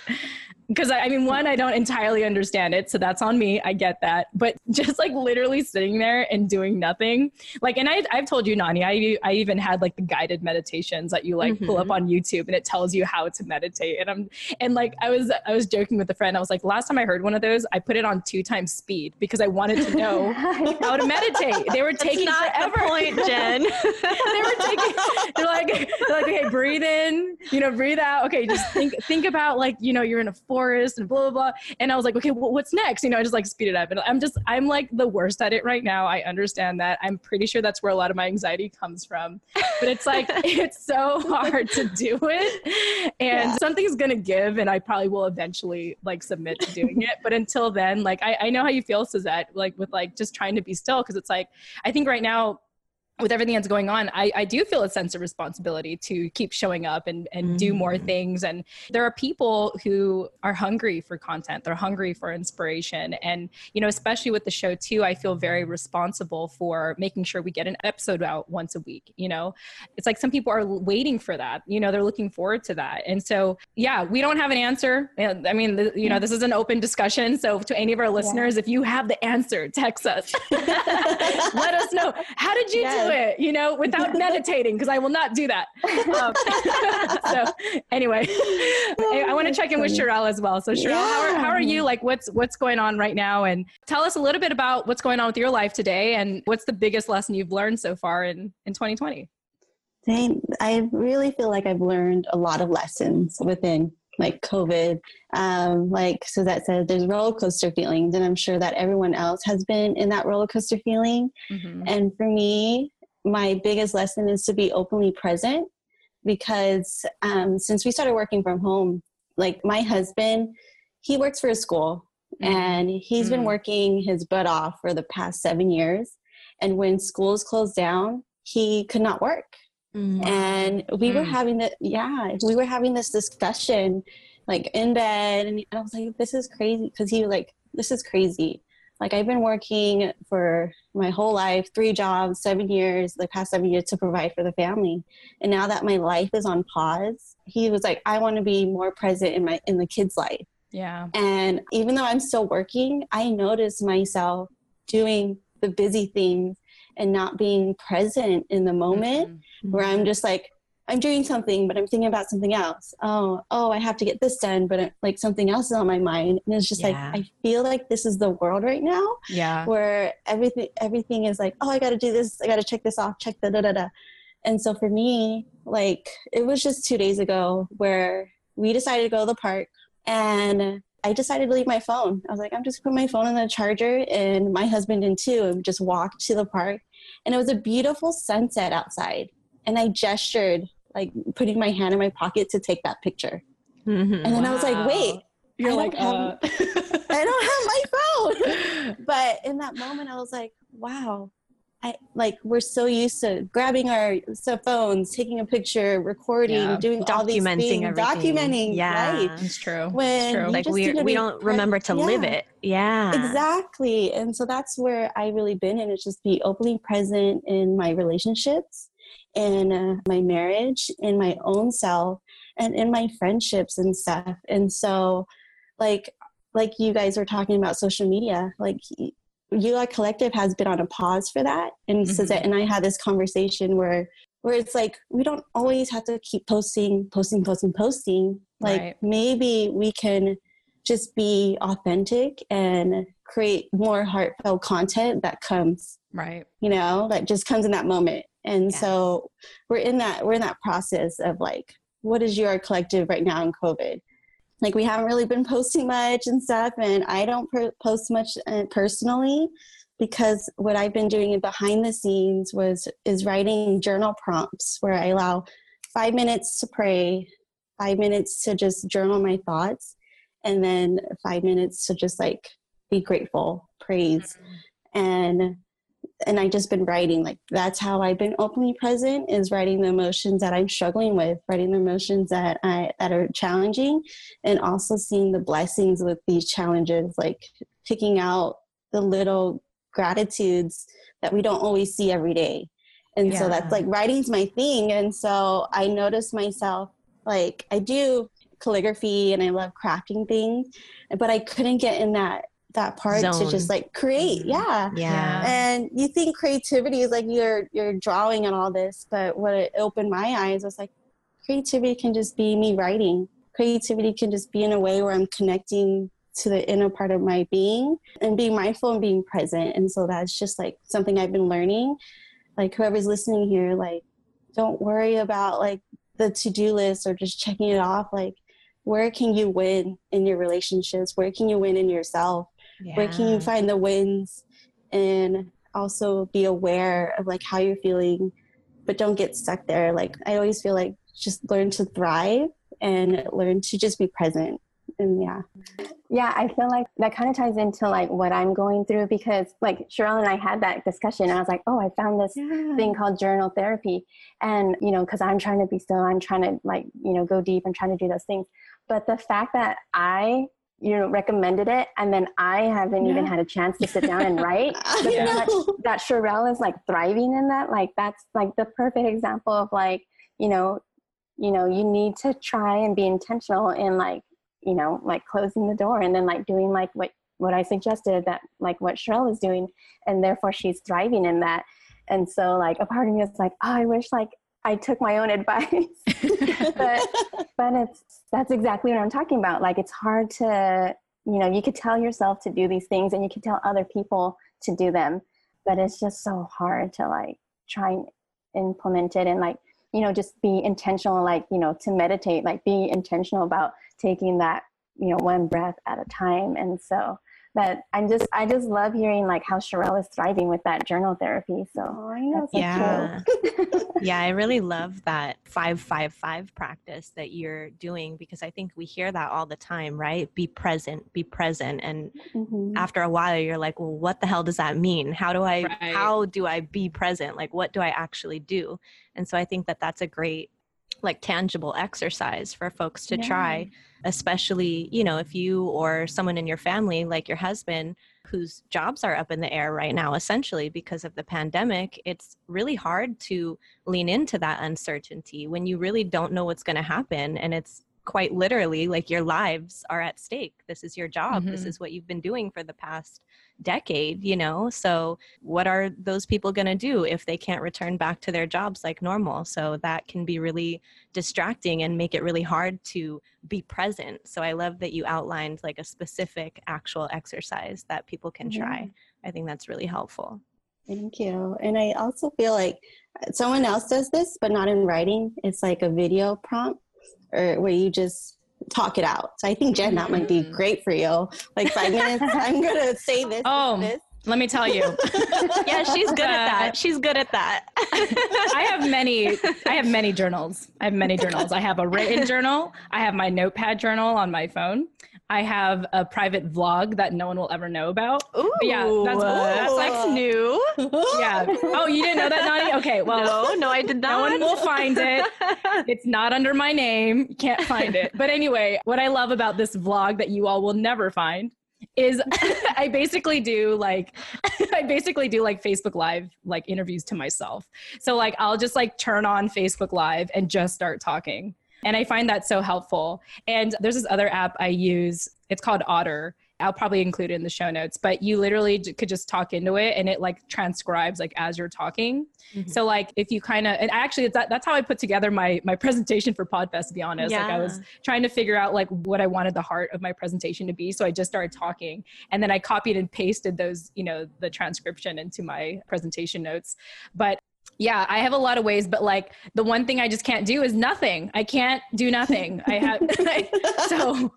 Because I, I mean, one, I don't entirely understand it, so that's on me. I get that, but just like literally sitting there and doing nothing, like, and I, I've told you, Nani, I, I even had like the guided meditations that you like pull up Mhm. on YouTube, and it tells you how to meditate. And I'm, and like, I was, I was joking with a friend. I was like, last time I heard one of those, I put it on two times speed because I wanted to know how to meditate. They were taking That's not forever. the point, Jen. they were taking they're like they're like okay breathe in you know breathe out okay just think think about like you know you're in a forest and blah blah blah. And i was like okay well, what's next? You know i just like speed it up. And i'm just i'm like the worst at it right now. I understand that. I'm pretty sure that's where a lot of my anxiety comes from. But it's like it's so hard to do it. And Yeah. something's gonna give and i probably will eventually like submit to doing it. But until then like i, I know how you feel syzette like with like just trying to be still. Because it's like i think right now with everything that's going on, I, I do feel a sense of responsibility to keep showing up and, and do more Mhm. things. And there are people who are hungry for content. They're hungry for inspiration. And, you know, especially with the show too, I feel very responsible for making sure we get an episode out once a week. You know, it's like some people are waiting for that. You know, they're looking forward to that. And so, yeah, we don't have an answer. I mean, the, you know, this is an open discussion. So to any of our listeners, if you have the answer, text us. Let us know. How did you Yes. do it? You know, without meditating, because I will not do that. Um, so anyway, I, want to check in with Cherelle as well. So Cherelle, how, are, how are you? Like, what's what's going on right now? And tell us a little bit about what's going on with your life today, and what's the biggest lesson you've learned so far in in 2020. Dang, I really feel like I've learned a lot of lessons within like COVID. Um, like Syzette said, there's roller coaster feelings, and I'm sure that everyone else has been in that roller coaster feeling. And for me, my biggest lesson is to be openly present because um, since we started working from home, like my husband, he works for a school Mhm. and he's been Mm. working his butt off for the past seven years. And when schools closed down, he could not work. Mm. And we mm. were having that, yeah, we were having this discussion like in bed. And I was like, this is crazy. Cause he was like, this is crazy. Like I've been working for my whole life, three jobs, seven years, the past seven years to provide for the family. And now that my life is on pause, he was like, I want to be more present in my in the kids' life. Yeah. And even though I'm still working, I notice myself doing the busy things and not being present in the moment mm-hmm. where I'm just like, I'm doing something, but I'm thinking about something else. Oh, oh, I have to get this done, but like something else is on my mind, and it's just yeah. like I feel like this is the world right now. Yeah, where everything everything is like, oh, I got to do this, I got to check this off, check the da da da. And so for me, like it was just two days ago where we decided to go to the park, and I decided to leave my phone. I was like, I'm just put my phone on the charger, and my husband did too, and just walked to the park. And it was a beautiful sunset outside and I gestured like putting my hand in my pocket to take that picture. Mm-hmm. And then wow. I was like, wait, you're I like, have, uh... I don't have my phone. but in that moment, I was like, wow. I, like we're so used to grabbing our phones, taking a picture, recording, yeah. doing documenting all these things, everything. documenting. Yeah, right? it's true. When it's true. like we we don't remember to yeah. live it. Yeah, exactly. And so that's where I really been and It's just be openly present in my relationships in uh, my marriage, in my own self, and in my friendships and stuff. And so, like, like you guys were talking about social media, like You Are Collective has been on a pause for that. And mm-hmm. that, and I had this conversation where where it's like we don't always have to keep posting, posting, posting, posting. Like right. maybe we can just be authentic and create more heartfelt content that comes right you know that just comes in that moment and yes. so we're in that we're in that process of like what is your collective right now in covid like we haven't really been posting much and stuff and i don't per- post much uh, personally because what i've been doing behind the scenes was is writing journal prompts where i allow five minutes to pray five minutes to just journal my thoughts and then five minutes to just like be grateful praise mm-hmm. and and I just been writing like that's how I've been openly present is writing the emotions that I'm struggling with, writing the emotions that I that are challenging, and also seeing the blessings with these challenges, like picking out the little gratitudes that we don't always see every day. And yeah. so that's like writing's my thing. And so I notice myself like I do calligraphy and I love crafting things, but I couldn't get in that that part Zone. to just like create. Mm-hmm. yeah. Yeah. And you think creativity is like you're you're drawing and all this but what it opened my eyes was like creativity can just be me writing. Creativity can just be in a way where i'm connecting to the inner part of my being and being mindful and being present. And so that's just like something i've been learning. Like whoever's listening here like don't worry about like the to-do list or just checking it off. Like where can you win in your relationships? Where can you win in yourself yeah. where can you find the wins and also be aware of like how you're feeling but don't get stuck there. Like i always feel like just learn to thrive and learn to just be present. And yeah. Yeah i feel like that kind of ties into like what i'm going through because like Cherelle and i had that discussion i was like oh i found this yeah. thing called journal therapy. And you know because i'm trying to be still i'm trying to like you know go deep and trying to do those things. But the fact that i you know recommended it and then i haven't yeah. even had a chance to sit down and write but yeah. that, that Cherelle is like thriving in that like that's like the perfect example of like you know you know you need to try and be intentional in like you know like closing the door and then like doing like what what i suggested that like what Cherelle is doing and therefore she's thriving in that and so like a part of me is like oh i wish like I took my own advice. but but it's that's exactly what I'm talking about. Like it's hard to, you know, you could tell yourself to do these things and you could tell other people to do them, but it's just so hard to like try and implement it and like, you know, just be intentional like, you know, to meditate, like be intentional about taking that, you know, one breath at a time. And so that I'm just I just love hearing like how Cherelle is thriving with that journal therapy. So oh, yeah, yeah, I really love that five five five practice that you're doing because I think we hear that all the time, right? Be present, be present, and mm-hmm. after a while, you're like, well, what the hell does that mean? How do I right. how do I be present? Like, what do I actually do? And so I think that that's a great like tangible exercise for folks to yeah. try especially you know if you or someone in your family like your husband whose jobs are up in the air right now essentially because of the pandemic it's really hard to lean into that uncertainty when you really don't know what's going to happen and it's quite literally like your lives are at stake. This is your job. Mm-hmm. this is what you've been doing for the past decade you know? So what are those people going to do if they can't return back to their jobs like normal? So that can be really distracting and make it really hard to be present. So i love that you outlined like a specific actual exercise that people can try. Mm-hmm. i think that's really helpful. Thank you. And i also feel like someone else does this but not in writing. It's like a video prompt or where you just talk it out. So I think Jen, that might be mm. great for you. Like five minutes, I'm gonna say this. Oh, this. let me tell you. yeah, she's good at that. She's good at that. I have many. I have many journals. I have many journals. I have a written journal. I have my notepad journal on my phone. I have a private vlog that no one will ever know about. Ooh, yeah, that's, that's like new. Yeah. Oh, you didn't know that, Nani? Okay. Well, no, no, I did not. No one will find it. It's not under my name. You can't find it. But anyway, what I love about this vlog that you all will never find is I basically do like I basically do like Facebook live like interviews to myself. So like I'll just like turn on Facebook live and just start talking and I find that so helpful. And there's this other app I use, it's called Otter. I'll probably include it in the show notes, but you literally could just talk into it and it like transcribes like as you're talking. Mm-hmm. So like if you kind of and actually that, that's how I put together my my presentation for Podfest to be honest. Yeah. Like I was trying to figure out like what I wanted the heart of my presentation to be. So I just started talking and then I copied and pasted those, you know, the transcription into my presentation notes. But yeah, I have a lot of ways, but like the one thing I just can't do is nothing. I can't do nothing. I have so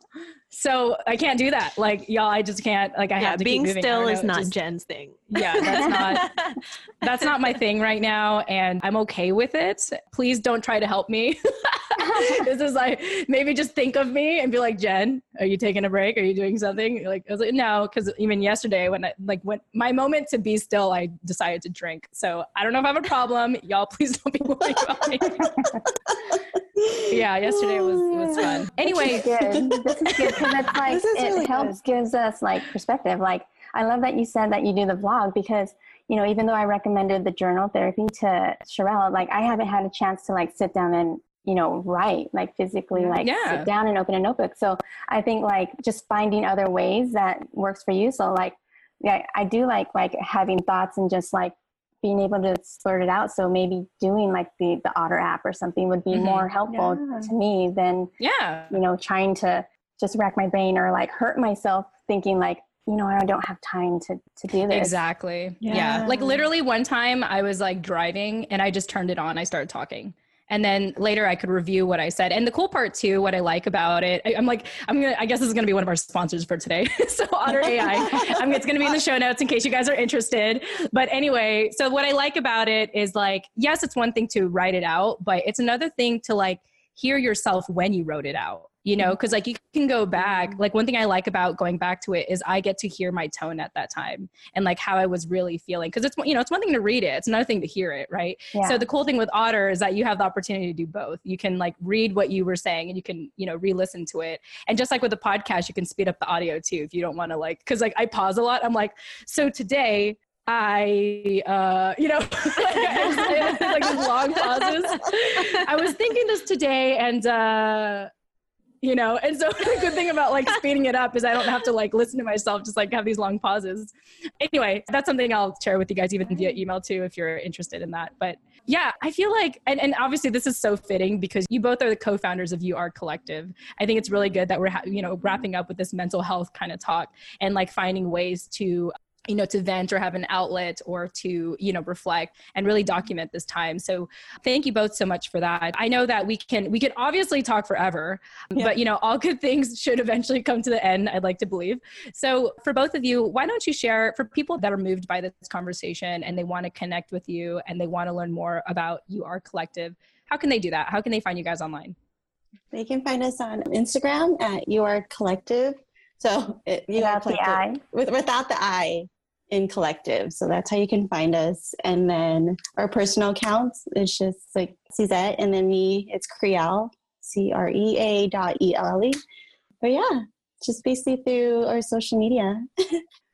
so I can't do that. Like y'all, I just can't. Like I yeah, have to being still is not just, Jen's thing. Yeah, that's not that's not my thing right now, and I'm okay with it. Please don't try to help me. this is like maybe just think of me and be like, Jen, are you taking a break? Are you doing something? Like I was like, no, because even yesterday when I like when my moment to be still, I decided to drink. So I don't know if I have a problem. Y'all, please don't be worried about me. yeah, yesterday was was fun. Anyway, this is good. This is good because it's like it really helps good. gives us like perspective. Like I love that you said that you do the vlog because you know even though I recommended the journal therapy to Cherelle, like I haven't had a chance to like sit down and you know write like physically like yeah. sit down and open a notebook. So I think like just finding other ways that works for you. So like yeah, I do like like having thoughts and just like being able to sort it out. So maybe doing like the the Otter app or something would be mm-hmm. more helpful yeah. to me than yeah, you know, trying to just rack my brain or like hurt myself thinking like you know i don't have time to to do this exactly yeah. yeah. like literally one time i was like driving and i just turned it on i started talking and then later I could review what I said. And the cool part too, what I like about it, I, am like, I'm gonna, I guess this is gonna be one of our sponsors for today. so Otter AI, I mean, it's gonna be in the show notes in case you guys are interested. But anyway, so what I like about it is like, yes, it's one thing to write it out, but it's another thing to like hear yourself when you wrote it out you know because mm-hmm. like you can go back like one thing i like about going back to it is i get to hear my tone at that time and like how i was really feeling because it's you know it's one thing to read it it's another thing to hear it right yeah. so the cool thing with otter is that you have the opportunity to do both you can like read what you were saying and you can you know re-listen to it and just like with the podcast you can speed up the audio too if you don't want to like because like i pause a lot i'm like so today I, uh, you know, like, these long pauses. I was thinking this today, and uh, you know, and so the good thing about like speeding it up is I don't have to like listen to myself, just like have these long pauses. Anyway, that's something I'll share with you guys even via email too if you're interested in that. But yeah, I feel like, and, and obviously this is so fitting because you both are the co-founders of You Are Collective. I think it's really good that we're, ha- you know, wrapping up with this mental health kind of talk and like finding ways to you know to vent or have an outlet or to you know reflect and really document this time. So thank you both so much for that. I know that we can we could obviously talk forever yeah. but you know all good things should eventually come to the end i'd like to believe. So for both of you why don't you share for people that are moved by this conversation and they want to connect with you and they want to learn more about you are collective how can they do that? How can they find you guys online? They can find us on instagram at you are collective. So it, you without the I. With, without the I in collective. So that's how you can find us. And then our personal accounts is just like Syzette and then me, it's Creal, C R E A dot E L L E. But yeah, just basically through our social media.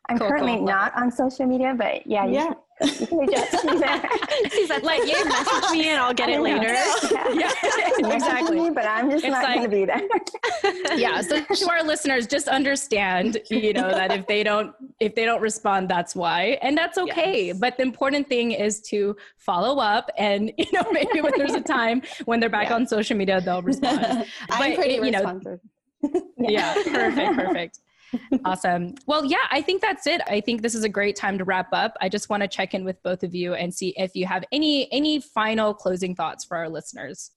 I'm cool, currently cool. not on social media, but yeah, yeah. You can reach out to me there. She's like, like yeah, message me and I'll get it later. Yeah, yeah exactly. Me, but I'm just it's not like, going to be there. yeah. So to our listeners, just understand, you know, that if they don't if they don't respond, that's why, and that's okay. Yes. But the important thing is to follow up, and you know, maybe when there's a time when they're back yeah. on social media, they'll respond. I'm but, pretty you responsive. Know, yeah. Perfect. Perfect awesome. Well, yeah, I think that's it. I think this is a great time to wrap up. I just want to check in with both of you and see if you have any any final closing thoughts for our listeners.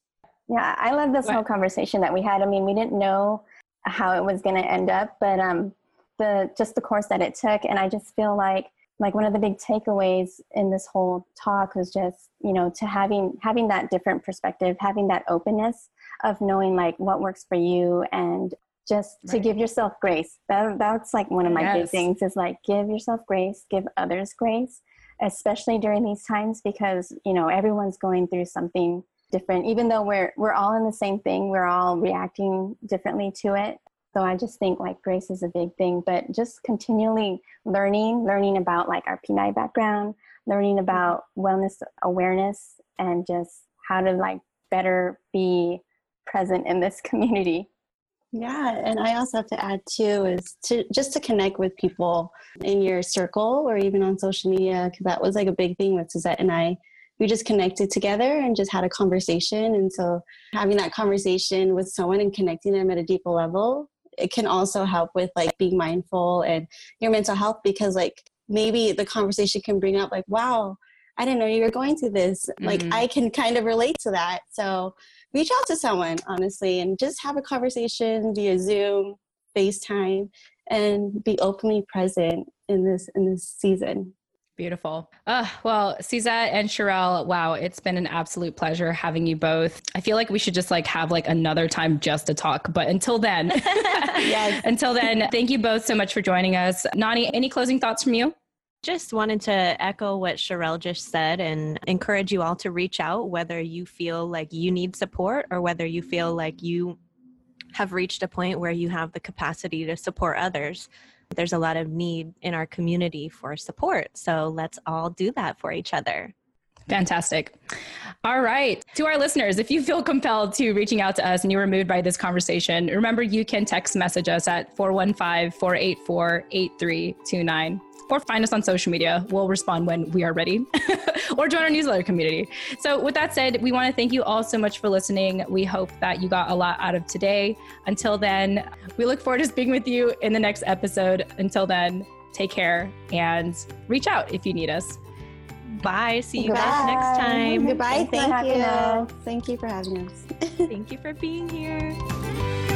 Yeah, I love this whole conversation that we had. I mean, we didn't know how it was going to end up, but um the just the course that it took and I just feel like like one of the big takeaways in this whole talk was just, you know, to having having that different perspective, having that openness of knowing like what works for you and just right. to give yourself grace that, that's like one of my yes. big things is like give yourself grace give others grace especially during these times because you know everyone's going through something different even though we're we're all in the same thing we're all reacting differently to it so i just think like grace is a big thing but just continually learning learning about like our Pinay background learning about wellness awareness and just how to like better be present in this community yeah, and I also have to add too is to just to connect with people in your circle or even on social media because that was like a big thing with Syzette and I. We just connected together and just had a conversation, and so having that conversation with someone and connecting them at a deeper level, it can also help with like being mindful and your mental health because like maybe the conversation can bring up like, wow, I didn't know you were going through this. Mm-hmm. Like I can kind of relate to that. So reach out to someone honestly and just have a conversation via zoom facetime and be openly present in this in this season Beautiful. Uh, well, Syzette and Cherelle, wow, it's been an absolute pleasure having you both. I feel like we should just like have like another time just to talk. But until then, yes. until then, thank you both so much for joining us. Nani, any closing thoughts from you? Just wanted to echo what Cherelle just said and encourage you all to reach out whether you feel like you need support or whether you feel like you have reached a point where you have the capacity to support others. There's a lot of need in our community for support. So let's all do that for each other. Fantastic. All right. To our listeners, if you feel compelled to reaching out to us and you were moved by this conversation, remember you can text message us at 415 484 8329 or find us on social media. We'll respond when we are ready or join our newsletter community. So, with that said, we want to thank you all so much for listening. We hope that you got a lot out of today. Until then, we look forward to speaking with you in the next episode. Until then, take care and reach out if you need us. Bye. See you Goodbye. guys next time. Goodbye. Thank you. Thank you for having us. Thank you for being here.